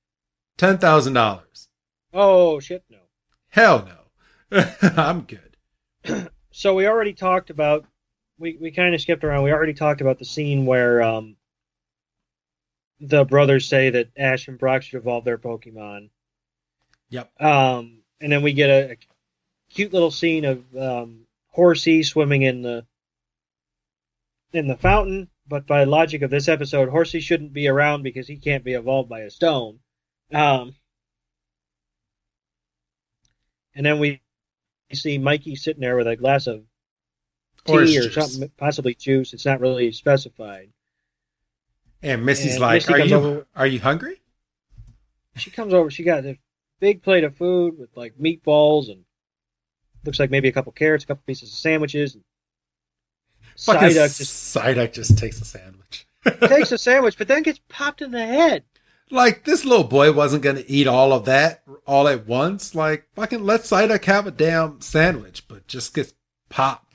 $10,000. oh shit, no. Hell no. <laughs> I'm good. <clears throat> So we already talked about we we kind of skipped around. We already talked about the scene where um the brothers say that Ash and Brock should evolve their Pokemon. Yep. Um, and then we get a, a cute little scene of um, Horsea swimming in the in the fountain. But by logic of this episode, Horsea shouldn't be around because he can't be evolved by a stone. Um, and then we see Mikey sitting there with a glass of tea or juice. something, possibly juice. It's not really specified. And Missy's And like, Missy are you, over- are you hungry? She comes over. She got a big plate of food with like meatballs and looks like maybe a couple carrots, a couple pieces of sandwiches. And Fucking Psyduck just Psyduck just takes a sandwich. <laughs> takes a sandwich, but then gets popped in the head. like this little boy wasn't gonna eat all of that all at once. Like fucking let Psyduck have a damn sandwich, but just gets popped.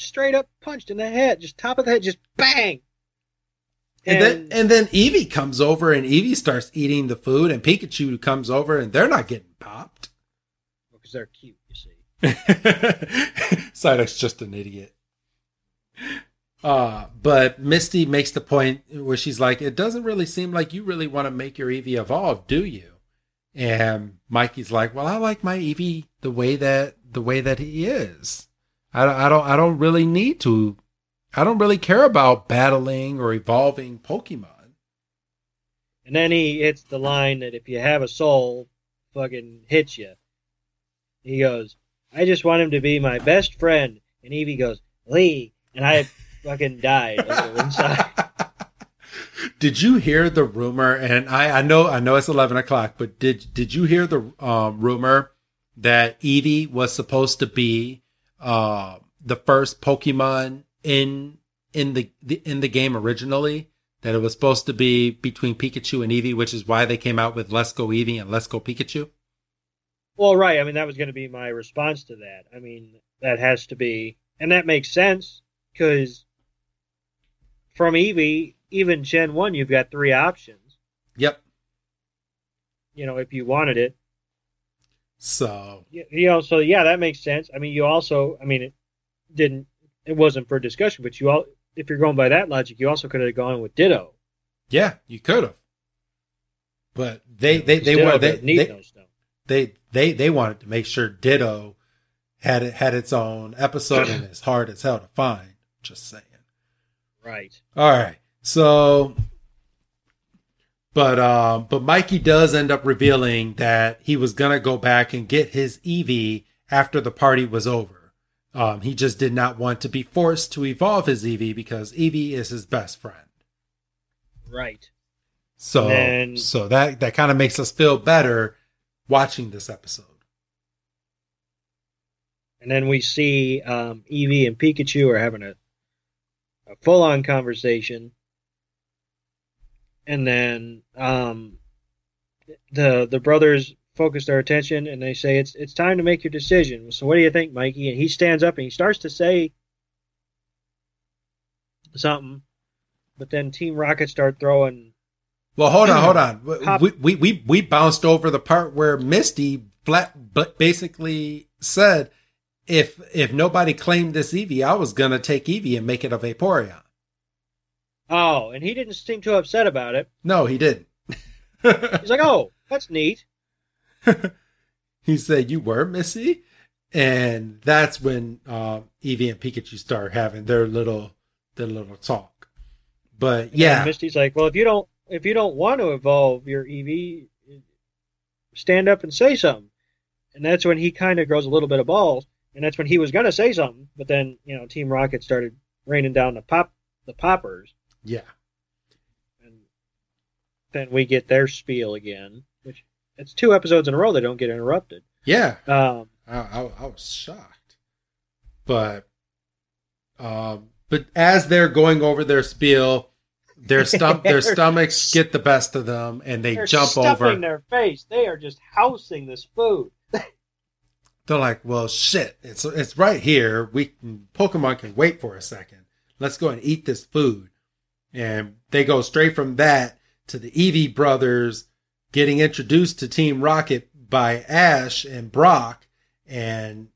Straight up punched in the head, just top of the head, just bang. And, then and then Eevee comes over and Eevee starts eating the food and Pikachu comes over and they're not getting popped. because they're cute, you see. <laughs> Psyduck's just an idiot. Uh, but Misty makes the point where she's like, it doesn't really seem like you really want to make your Eevee evolve, do you? And Mikey's like, well, I like my Eevee the way that, the way that he is. I don't, I don't, I don't really need to, I don't really care about battling or evolving Pokemon. And then he hits the line that if you have a soul, fucking hits you. He goes, I just want him to be my best friend. And Eevee goes, Lee. And I <laughs> fucking died inside. <laughs> did you hear the rumor? And I, I know, I know it's 11 o'clock, but did, did you hear the um, rumor that Eevee was supposed to be, uh, the first Pokemon in, in the, the, in the game originally? That it was supposed to be between Pikachu and Eevee, which is why they came out with Let's Go Eevee and Let's Go Pikachu? Well, right. I mean, that was going to be my response to that. I mean, that has to be, and that makes sense because from Eevee, even Gen 1, you've got three options. Yep. You know, if you wanted it. So, You know, so yeah, that makes sense. I mean, you also, I mean, it didn't, it wasn't for discussion, but you all, if you're going by that logic, you also could have gone with Ditto. yeah, you could have. But they, they, they, Ditto were, they, they, stone. they they they wanted to make sure Ditto had it had its own episode and <clears throat> it's hard as hell to find. Just saying. Right. All right. So but um but Mikey does end up revealing that he was gonna go back and get his Eevee after the party was over. Um he just did not want to be forced to evolve his Eevee because Eevee is his best friend. Right. So And- so that that kind of makes us feel better watching this episode. And then we see um, Eevee and Pikachu are having a, a full on conversation. And then um, the the brothers focus their attention and they say it's it's time to make your decision. So what do you think, Mikey? And he stands up and he starts to say something, but then Team Rocket start throwing Well, hold on, hold on. <clears throat> Pop- We, we we we bounced over the part where Misty flat but basically said, if if nobody claimed this Eevee, I was gonna take Eevee and make it a Vaporeon. Oh, and he didn't seem too upset about it. No, he didn't. He's like, "Oh, that's neat." <laughs> he said, "You were Missy," and that's when uh, Eevee and Pikachu start having their little their little talk. But yeah, And Misty's like, "Well, if you don't if you don't want to evolve your Eevee, stand up and say something." And that's when he kind of grows a little bit of balls, and that's when he was gonna say something, but then you know Team Rocket started raining down the pop the poppers, yeah, and then we get their spiel again, which it's two episodes in a row they don't get interrupted. yeah. Um, I, I, I was shocked. But um, but as they're going over their spiel, their stum- <laughs> their stomachs get the best of them, and they they're jump over. their face. They are just housing this food. <laughs> They're like, "Well, shit! It's it's right here. We can, Pokemon can wait for a second. Let's go and eat this food." And they go straight from that to the Eevee brothers getting introduced to Team Rocket by Ash and Brock, and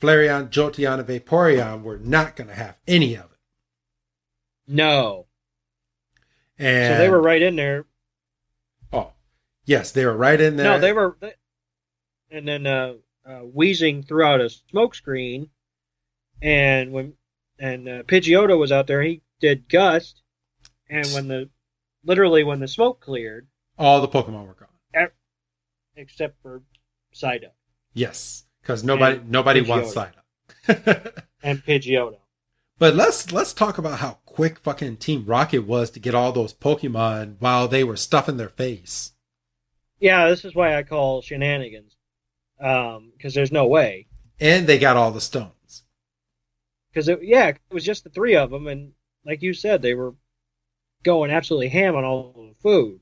Flareon, Jolteon, and Vaporeon were not going to have any of it. No, And so they were right in there Oh, yes, they were right in there. No, they were, they, and then uh, uh, Weezing throughout a smoke screen, and when and uh, Pidgeotto was out there, he did gust, and when the literally when the smoke cleared, all the Pokemon were gone. except for Psyduck Yes, because nobody And nobody wants Pidgeotto. Psyduck. <laughs> and Pidgeotto. But let's let's talk about how quick fucking Team Rocket was to get all those Pokemon while they were stuffing their face. Yeah, this is why I call shenanigans, um, because there's no way. And they got all the stones. Because yeah, it was just the three of them, and like you said, they were going absolutely ham on all the food.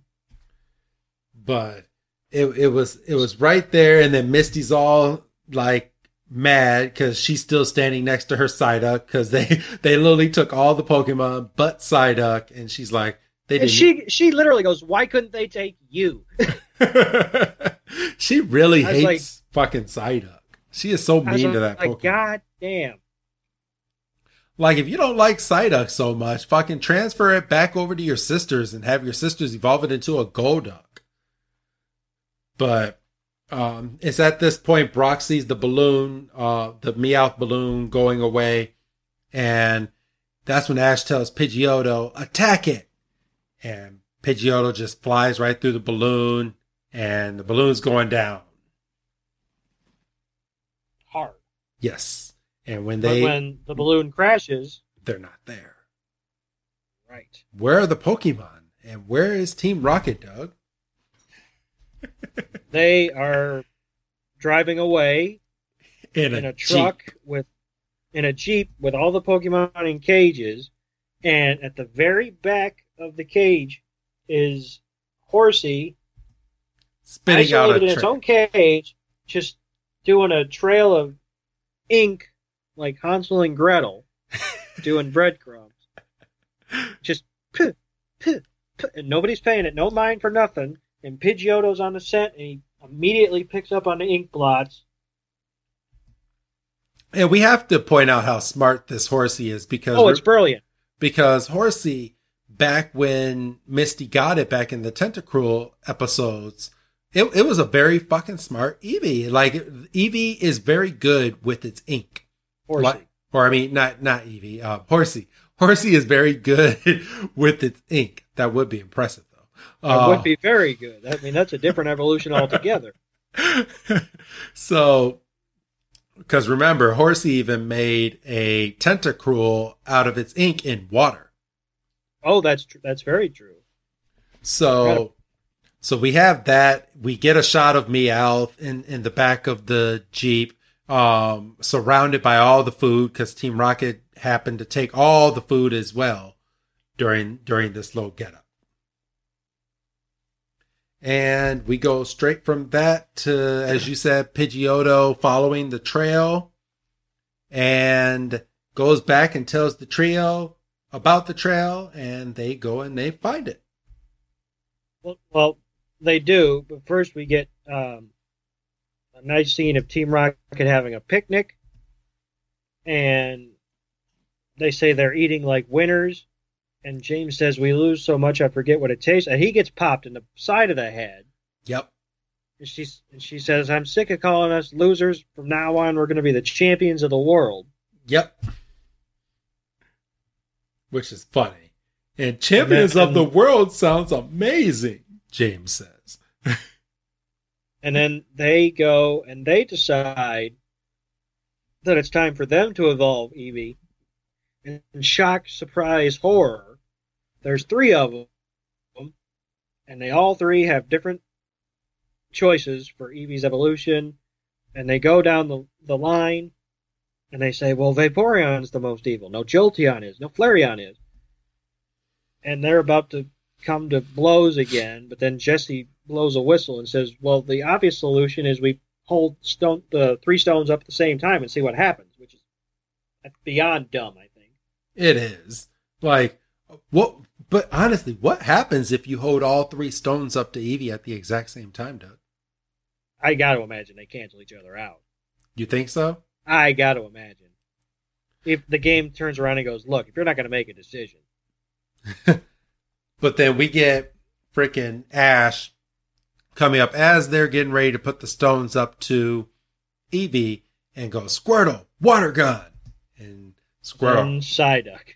But it it was it was right there, and then Misty's all like mad because she's still standing next to her Psyduck because they <laughs> they literally took all the Pokemon but Psyduck, and she's like they didn't. she she literally goes, "Why couldn't they take you?" <laughs> she really hates fucking Psyduck. She is so mean to that like, Pokemon. God damn. Like, if you don't like Psyduck so much, fucking transfer it back over to your sisters and have your sisters evolve it into a Golduck. But um, it's at this point Brock sees the balloon, uh, the Meowth balloon going away, and that's when Ash tells Pidgeotto, attack it! And Pidgeotto just flies right through the balloon, and the balloon's going down. Hard. Yes. And when But they, when the balloon crashes, they're not there. right. Where are the Pokemon? And where is Team Rocket, Doug? <laughs> They are driving away In in a Jeep. truck with in a jeep with all the Pokemon in cages, and at the very back of the cage is Horsea spitting out a in its own cage, just doing a trail of ink like Hansel and Gretel <laughs> doing breadcrumbs. Just puh, puh, puh, and nobody's paying it no mind for nothing. And Pidgeotto's on the scent, and he immediately picks up on the ink blots. And we have to point out how smart this Horsea is because Oh, it's brilliant. because Horsea, back when Misty got it back in the Tentacruel episodes, it, it was a very fucking smart Eevee. Like Eevee is very good with its ink. Horsea. Or I mean, not not Eevee, uh, Horsea. Horsea is very good <laughs> with its ink. That would be impressive, though. That Uh, would be very good. I mean, that's a different evolution altogether. <laughs> <laughs> so, because remember, Horsea even made a Tentacruel out of its ink in water. Oh, that's tr- that's very true. So, so we have that. We get a shot of Meowth in in the back of the jeep, um, surrounded by all the food because Team Rocket happened to take all the food as well during during this little getup. And we go straight from that to, as you said, Pidgeotto following the trail and goes back and tells the trio about the trail and they go and they find it. Well, well, they do, but first we get um, a nice scene of Team Rocket having a picnic, and they say they're eating like winners. And James says, "We lose so much, I forget what it tastes." And he gets popped in the side of the head. Yep. And she and she says, "I'm sick of calling us losers. From now on, we're going to be the champions of the world." Yep. Which is funny. And Champions then- of the World sounds amazing, James says. <laughs> And then they go and they decide that it's time for them to evolve Eevee. And shock, surprise, horror, there's three of them, and they all three have different choices for Eevee's evolution. And they go down the, the line, and they say, well, Vaporeon's the most evil. No, Jolteon is. No, Flareon is. And they're about to come to blows again, but then Jessie blows a whistle and says, "Well, the obvious solution is we hold stone the three stones up at the same time and see what happens," which is beyond dumb, I think. It is. Like, what? But honestly, what happens if you hold all three stones up to Eevee at the exact same time, Doug? I got to imagine they cancel each other out. You think so? I got to imagine if the game turns around and goes, "Look, if you're not going to make a decision, <laughs> But then we get freaking Ash coming up as they're getting ready to put the stones up to Eevee and go, Squirtle, water gun. And Squirtle, then Psyduck."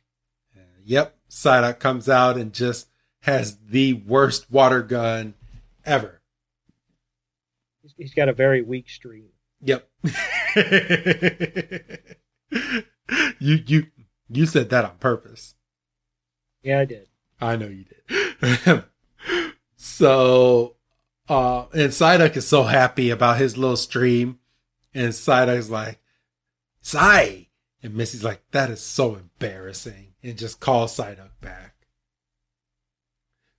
uh, yep, Psyduck comes out and just has the worst water gun ever. He's- He's got a very weak stream. Yep. <laughs> you you you said that on purpose. Yeah, I did. I know you did. <laughs> so, uh, and Psyduck is so happy about his little stream. And Psyduck's like, Psy! And Missy's like, that is so embarrassing. And just calls Psyduck back.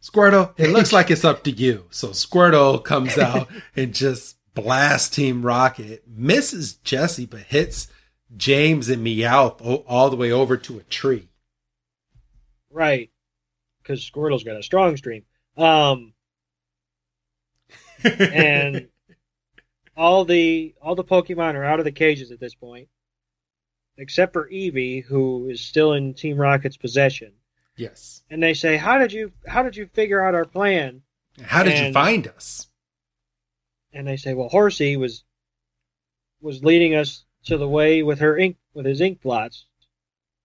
Squirtle, it looks <laughs> like it's up to you. So Squirtle comes out <laughs> and just blasts Team Rocket, misses Jessie, but hits James and Meowth all the way over to a tree. Right. Because Squirtle's got a strong stream. Um, and all the all the Pokemon are out of the cages at this point, except for Eevee, who is still in Team Rocket's possession. Yes. And they say, "How did you How did you figure out our plan? How did And- you find us?" And they say, "Well, Horsea was was leading us to the way with her ink with his ink blots,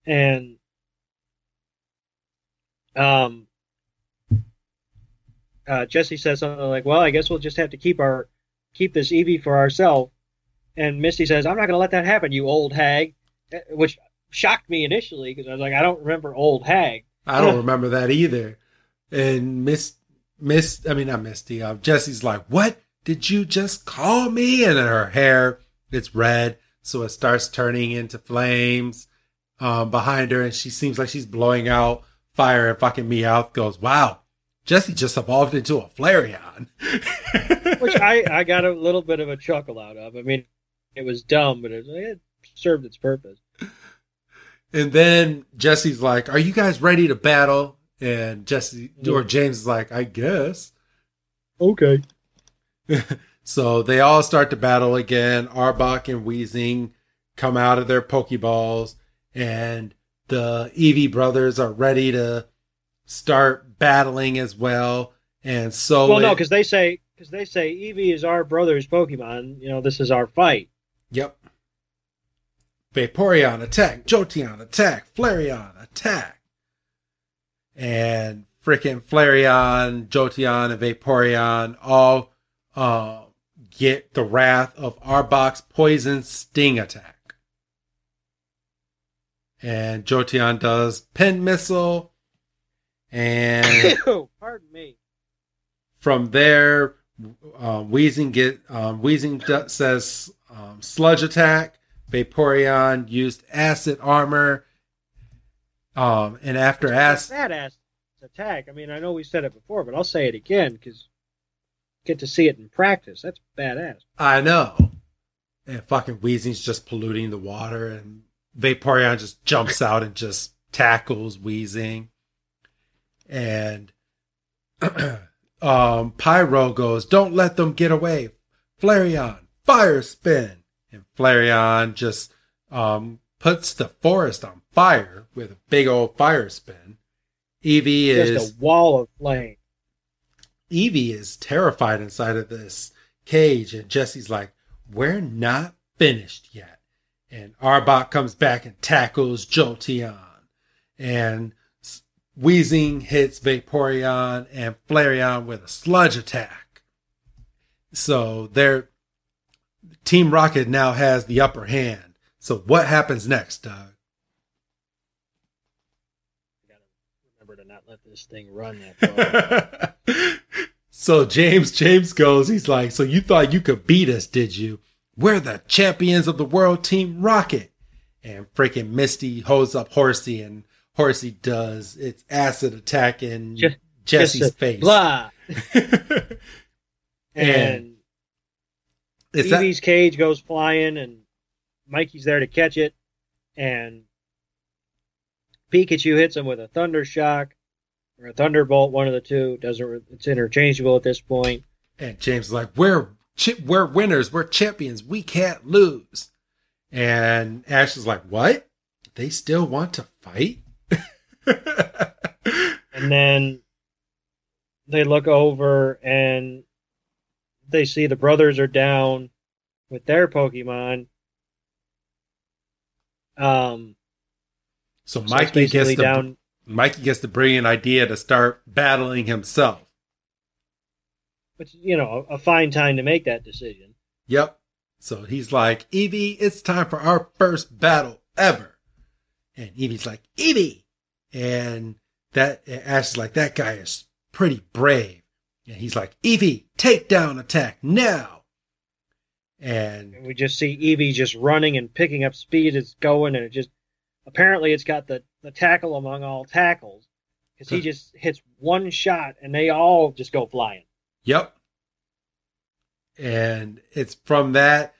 and um." Uh, Jessie says something like, "Well, I guess we'll just have to keep our keep this Eevee for ourselves." And Misty says, "I'm not going to let that happen, you old hag," eh, which shocked me initially because I was like, "I don't remember old hag." I don't <laughs> remember that either. And Miss Miss I mean not Misty, uh, Jessie's like, What? Did you just call me? And her hair it's red, so it starts turning into flames um behind her and she seems like she's blowing out fire and fucking me Meowth goes, Wow, Jessie just evolved into a Flareon. <laughs> which I, I got a little bit of a chuckle out of. I mean, it was dumb, but it, it served its purpose. And then Jessie's like, Are you guys ready to battle? And Jessie or James is like, I guess. Okay. <laughs> So they all start to battle again. Arbok and Weezing come out of their Pokeballs, and the Eevee brothers are ready to start battling as well. And so, Well, no, because they say because they say Eevee is our brother's Pokemon. You know, this is our fight. yep. Vaporeon attack, Jolteon attack, Flareon attack, and freaking Flareon, Jolteon, and Vaporeon all uh, get the wrath of Arbok's poison sting attack. And Jolteon does pin missile, and <coughs> Pardon me. from there, um, Weezing get um, Weezing says um, sludge attack. Vaporeon used acid armor. Um, and after acid, badass attack. I mean, I know we said it before, but I'll say it again because get to see it in practice. That's badass. I know. And fucking Weezing's just polluting the water, and Vaporeon just jumps out and just tackles Weezing. And <clears throat> um, Pyro goes, Don't let them get away. Flareon, fire spin. And Flareon just um, puts the forest on fire with a big old fire spin. Eevee is. A wall of flame. Eevee is terrified inside of this cage, and Jessie's like, We're not finished yet. And Arbok comes back and tackles Jolteon. And Weezing hits Vaporeon and Flareon with a sludge attack. So their Team Rocket now has the upper hand. So what happens next, Doug? Remember to not let this thing run that far. <laughs> so James James goes, he's like, so you thought you could beat us, did you? We're the champions of the world team rocket. And freaking Misty holds up Horsea and Horsea does its acid attack in Just- Jessie's Just face. Blah. <laughs> And And It's that, cage goes flying, and Mikey's there to catch it, and Pikachu hits him with a Thunder Shock or a Thunderbolt, one of the two. Doesn't it's interchangeable at this point. and James is like, we're chi- we're winners, we're champions, we can't lose. And Ash is like, what? They still want to fight? <laughs> And then they look over and they see the brothers are down with their Pokemon. Um, so so Mikey gets the down. Mikey gets the brilliant idea to start battling himself. Which you know, a fine time to make that decision. Yep. So he's like, Eevee, it's time for our first battle ever. And Eevee's like, Eevee. And that and Ash is like, that guy is pretty brave. And he's like, Eevee, take down attack now. And And we just see Eevee just running and picking up speed. It's going, and it just apparently it's got the the tackle among all tackles. because he just hits one shot and they all just go flying. Yep. And it's from that.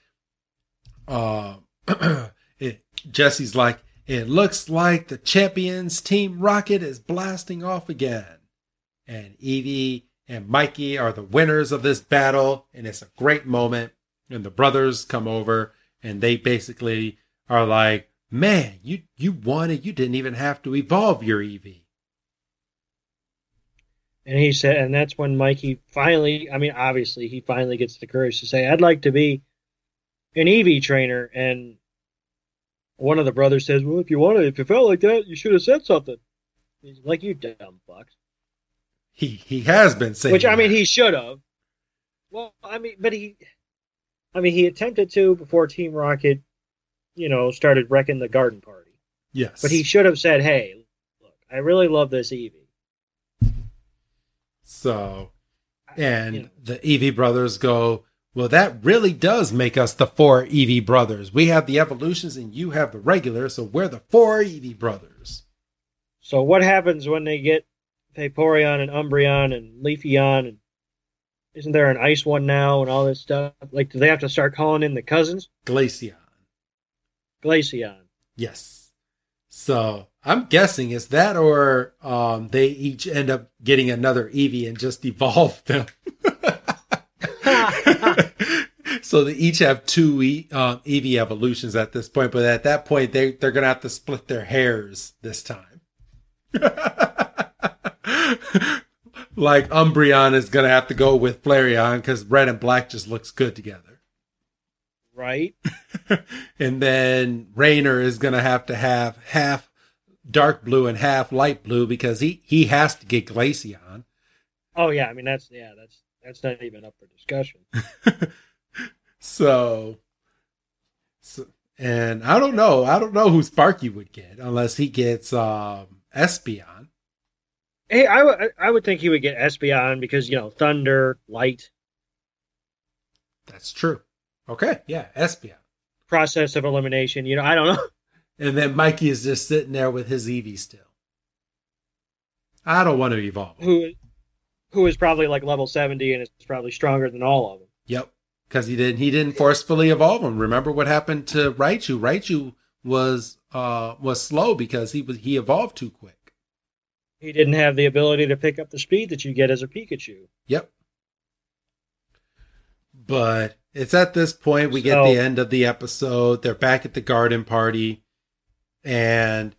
Uh, <clears throat> it, Jessie's like, it looks like the champions team Rocket is blasting off again. And Eevee and Mikey are the winners of this battle. And it's a great moment. And the brothers come over and they basically are like, man, you, you won it. You didn't even have to evolve your Eevee. And he said, and that's when Mikey finally, I mean, obviously, he finally gets the courage to say, I'd like to be an Eevee trainer. And one of the brothers says, Well, if you wanted, if you felt like that, you should have said something. He's like, You dumb fucks. He, he has been saying Which, I mean, that. he should have. Well, I mean, but he, I mean, he attempted to before Team Rocket, you know, started wrecking the garden party. yes. But he should have said, Hey, look, I really love this Eevee. So, and You know. the Eevee brothers go, well, that really does make us the four Eevee brothers. We have the evolutions and you have the regular, so we're the four Eevee brothers. So what happens when they get Vaporeon and Umbreon and Leafeon and isn't there an ice one now and all this stuff? Like, do they have to start calling in the cousins? Glaceon. Glaceon. Yes. So I'm guessing it's that or um, they each end up getting another Eevee and just <laughs> evolve them. <laughs> <laughs> so they each have two e- um, Eevee evolutions at this point, but at that point they they're gonna have to split their hairs this time. <laughs> like Umbreon is gonna have to go with Flareon because red and black just looks good together. right? <laughs> and then Rainer is gonna have to have half dark blue and half light blue because he he has to get Glaceon. Oh yeah, I mean that's yeah, that's that's not even up for discussion. <laughs> So, so and I don't know, I don't know who Sparky would get unless he gets um Espeon. Hey, I would I would think he would get Espeon because you know thunder, light, That's true. Okay, yeah, Espeon. process of elimination. You know, I don't know. <laughs> And then Mikey is just sitting there with his Eevee still. I don't want to evolve. who who is probably like level seventy and is probably stronger than all of them. Yep. Because he didn't he didn't forcefully evolve him. Remember what happened to Raichu? Raichu was uh was slow because he was he evolved too quick. He didn't have the ability to pick up the speed that you get as a Pikachu. Yep. But it's at this point we get the end of the episode. They're back at the garden party, and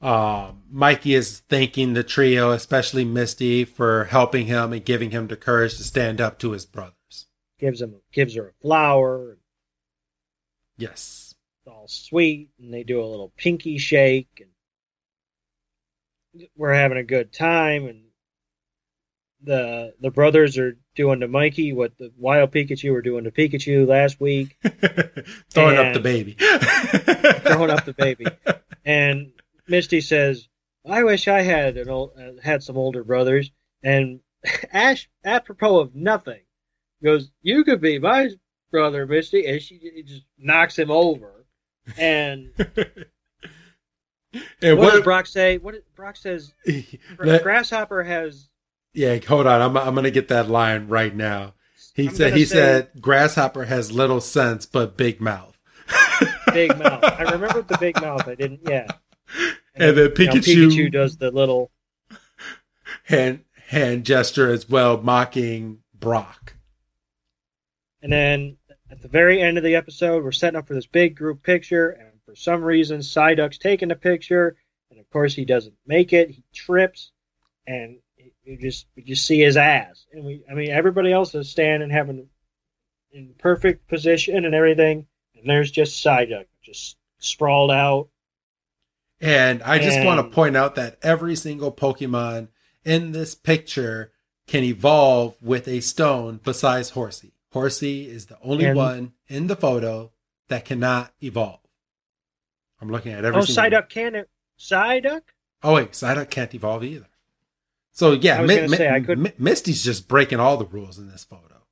um, Mikey is thanking the trio, especially Misty, for helping him and giving him the courage to stand up to his brothers. Gives him gives her a flower. Yes. it's all sweet, and they do a little pinky shake, and we're having a good time. And the the brothers are doing to Mikey what the wild Pikachu were doing to Pikachu last week, <laughs> <laughs> Throwing up the baby. throwing up the baby. And Misty says, "I wish I had an old, uh, had some older brothers." And <laughs> Ash, apropos of nothing, goes, "You could be my brother, Misty," and she just knocks him over. And <laughs> and what, does Brock say? What Brock says? <laughs> Let- Grasshopper has. yeah, hold on. I'm, I'm going to get that line right now. He I'm said he say said grasshopper has little sense but big mouth. big mouth. I remember the big mouth. I didn't. Yeah. And then you know, Pikachu- Pikachu does the little. hand hand gesture as well, mocking Brock. And then at the very end of the episode, we're setting up for this big group picture, and for some reason, Psyduck's taking the picture, and of course he doesn't make it. He trips, and you just you just see his ass. And we, I mean, everybody else is standing, having in perfect position and everything, and there's just Psyduck just sprawled out. And I just want to point out that every single Pokemon in this picture can evolve with a stone besides Horsea. Horsea is the only And- one in the photo that cannot evolve. I'm looking at every oh, single Psyduck can it Psyduck? Oh wait, Psyduck can't evolve either. So yeah, Mi- Mi- say, I could- Mi- Misty's just breaking all the rules in this photo.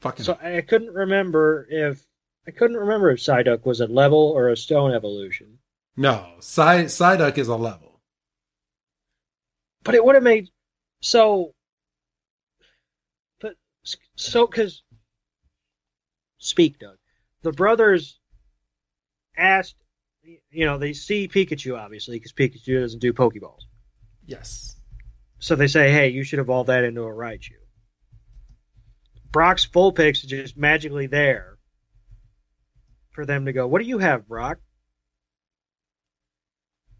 Fucking So I couldn't remember if I couldn't remember if Psyduck was a level or a stone evolution. No, Psy- Psyduck is a level. but it would have made so. But so because speak, Doug. The brothers asked, you know, they see Pikachu obviously because Pikachu doesn't do Pokeballs. Yes. So they say, hey, you should evolve that into a Raichu. Brock's Vulpix is just magically there for them to go, what do you have, Brock?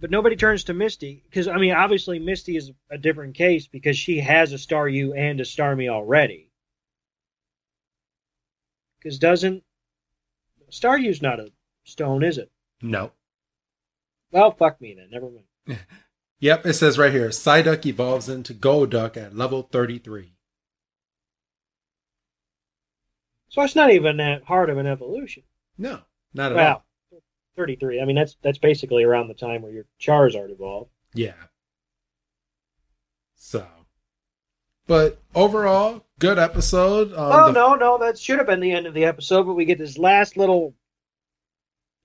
But nobody turns to Misty because, I mean, obviously Misty is a different case because she has a Staryu and a Starmie already. Because doesn't. Staryu's not a stone, is it? No. Well, fuck me then. Never mind. <laughs> Yep, it says right here Psyduck evolves into Golduck at level 33. So it's not even that hard of an evolution. No, not at Well, all. 33. I mean, that's that's basically around the time where your Charizard evolved. Yeah. So. But overall, good episode. Um, oh the- no, no, that should have been the end of the episode, but we get this last little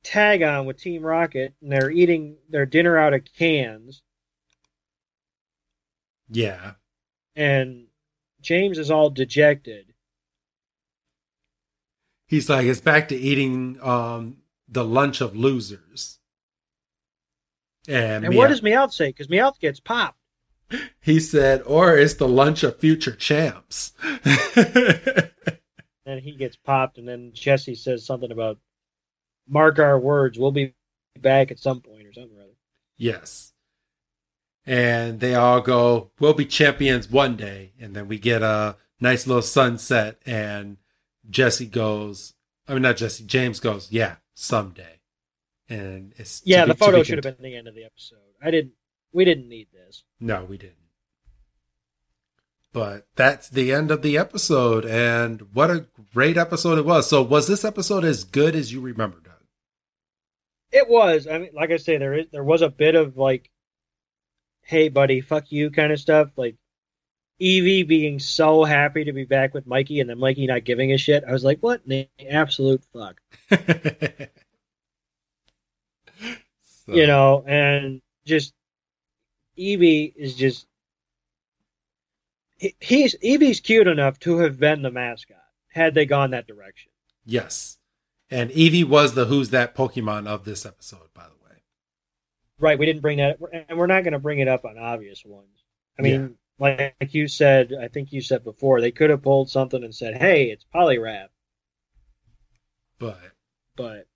tag on with Team Rocket, and they're eating their dinner out of cans, Yeah. and James is all dejected. He's like, it's back to eating um, the lunch of losers. And, And what does Meowth say? Because Meowth gets popped. <laughs> he said, or it's the lunch of future champs. <laughs> And he gets popped, and then Jessie says something about mark our words, we'll be back at some point or something or other. yes. And they all go, we'll be champions one day. And then we get a nice little sunset. And Jessie goes, I mean, not Jessie, James goes, yeah, someday. And it's Yeah, the to photo should have been the end of the episode. I didn't. We didn't need this. No, we didn't. But that's the end of the episode, and what a great episode it was. So, was this episode as good as you remember, Doug? It was. I mean, like I say, there is there was a bit of like, "Hey, buddy, fuck you" kind of stuff. Like Eevee being so happy to be back with Mikey, and then Mikey not giving a shit. I was like, "What the absolute fuck?" <laughs> So, You know, and just Eevee is just he, he's Eevee's cute enough to have been the mascot had they gone that direction. yes, and Eevee was the who's that Pokemon of this episode, by the way. Right, we didn't bring that, and we're not going to bring it up on obvious ones. I mean, like, like you said, I think you said before, they could have pulled something and said, "Hey, it's Poliwrath," But, but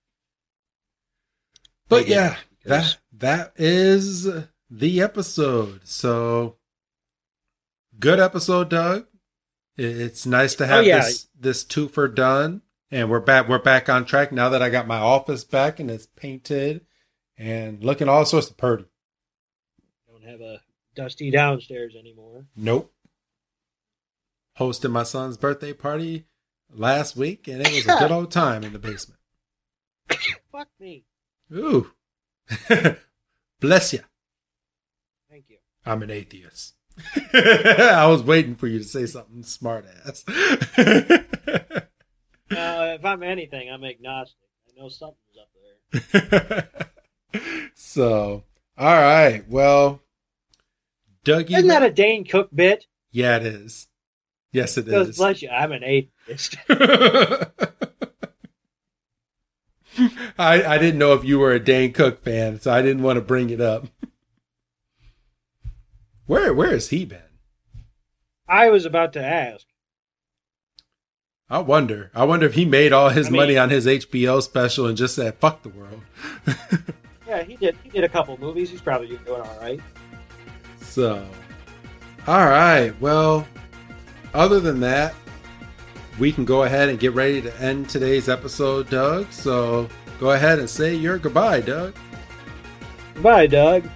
but yeah, because- that that is the episode. So, good episode, Doug. It's nice to oh, have Oh, yeah. this this twofer done, and we're back. We're back on track now that I got my office back and it's painted and looking all sorts of pretty. don't have a dusty downstairs anymore. Nope. Hosted my son's birthday party last week, and it was a good <laughs> old time in the basement. Fuck me. Ooh, <laughs> bless you. Thank you. I'm an atheist. <laughs> I was waiting for you to say something smart ass. Uh, if I'm anything, I'm agnostic. I know something's up there. so, all right. Well, Dougie. Isn't that a Dane Cook bit? yeah, it is. Yes, it is. bless you, I'm an atheist. <laughs> I, I didn't know if you were a Dane Cook fan, so I didn't want to bring it up. Where where has he been? I was about to ask. I wonder. I wonder if he made all his I mean- money on his HBO special and just said "fuck the world." <laughs> Yeah, he did. He did a couple movies. He's probably doing all right. So, all right. Well, other than that, we can go ahead and get ready to end today's episode, Doug. So, go ahead and say your goodbye, Doug. Bye, Doug.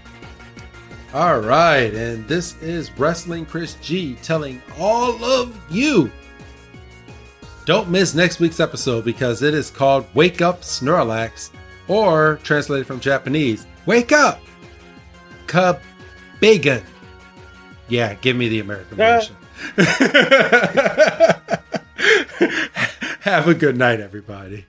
All right. And this is Wrestling Chris G telling all of you don't miss next week's episode because it is called Wake Up Snorlax, or translated from Japanese, Wake Up Kabigon. Yeah, give me the American version. <laughs> Have a good night, everybody.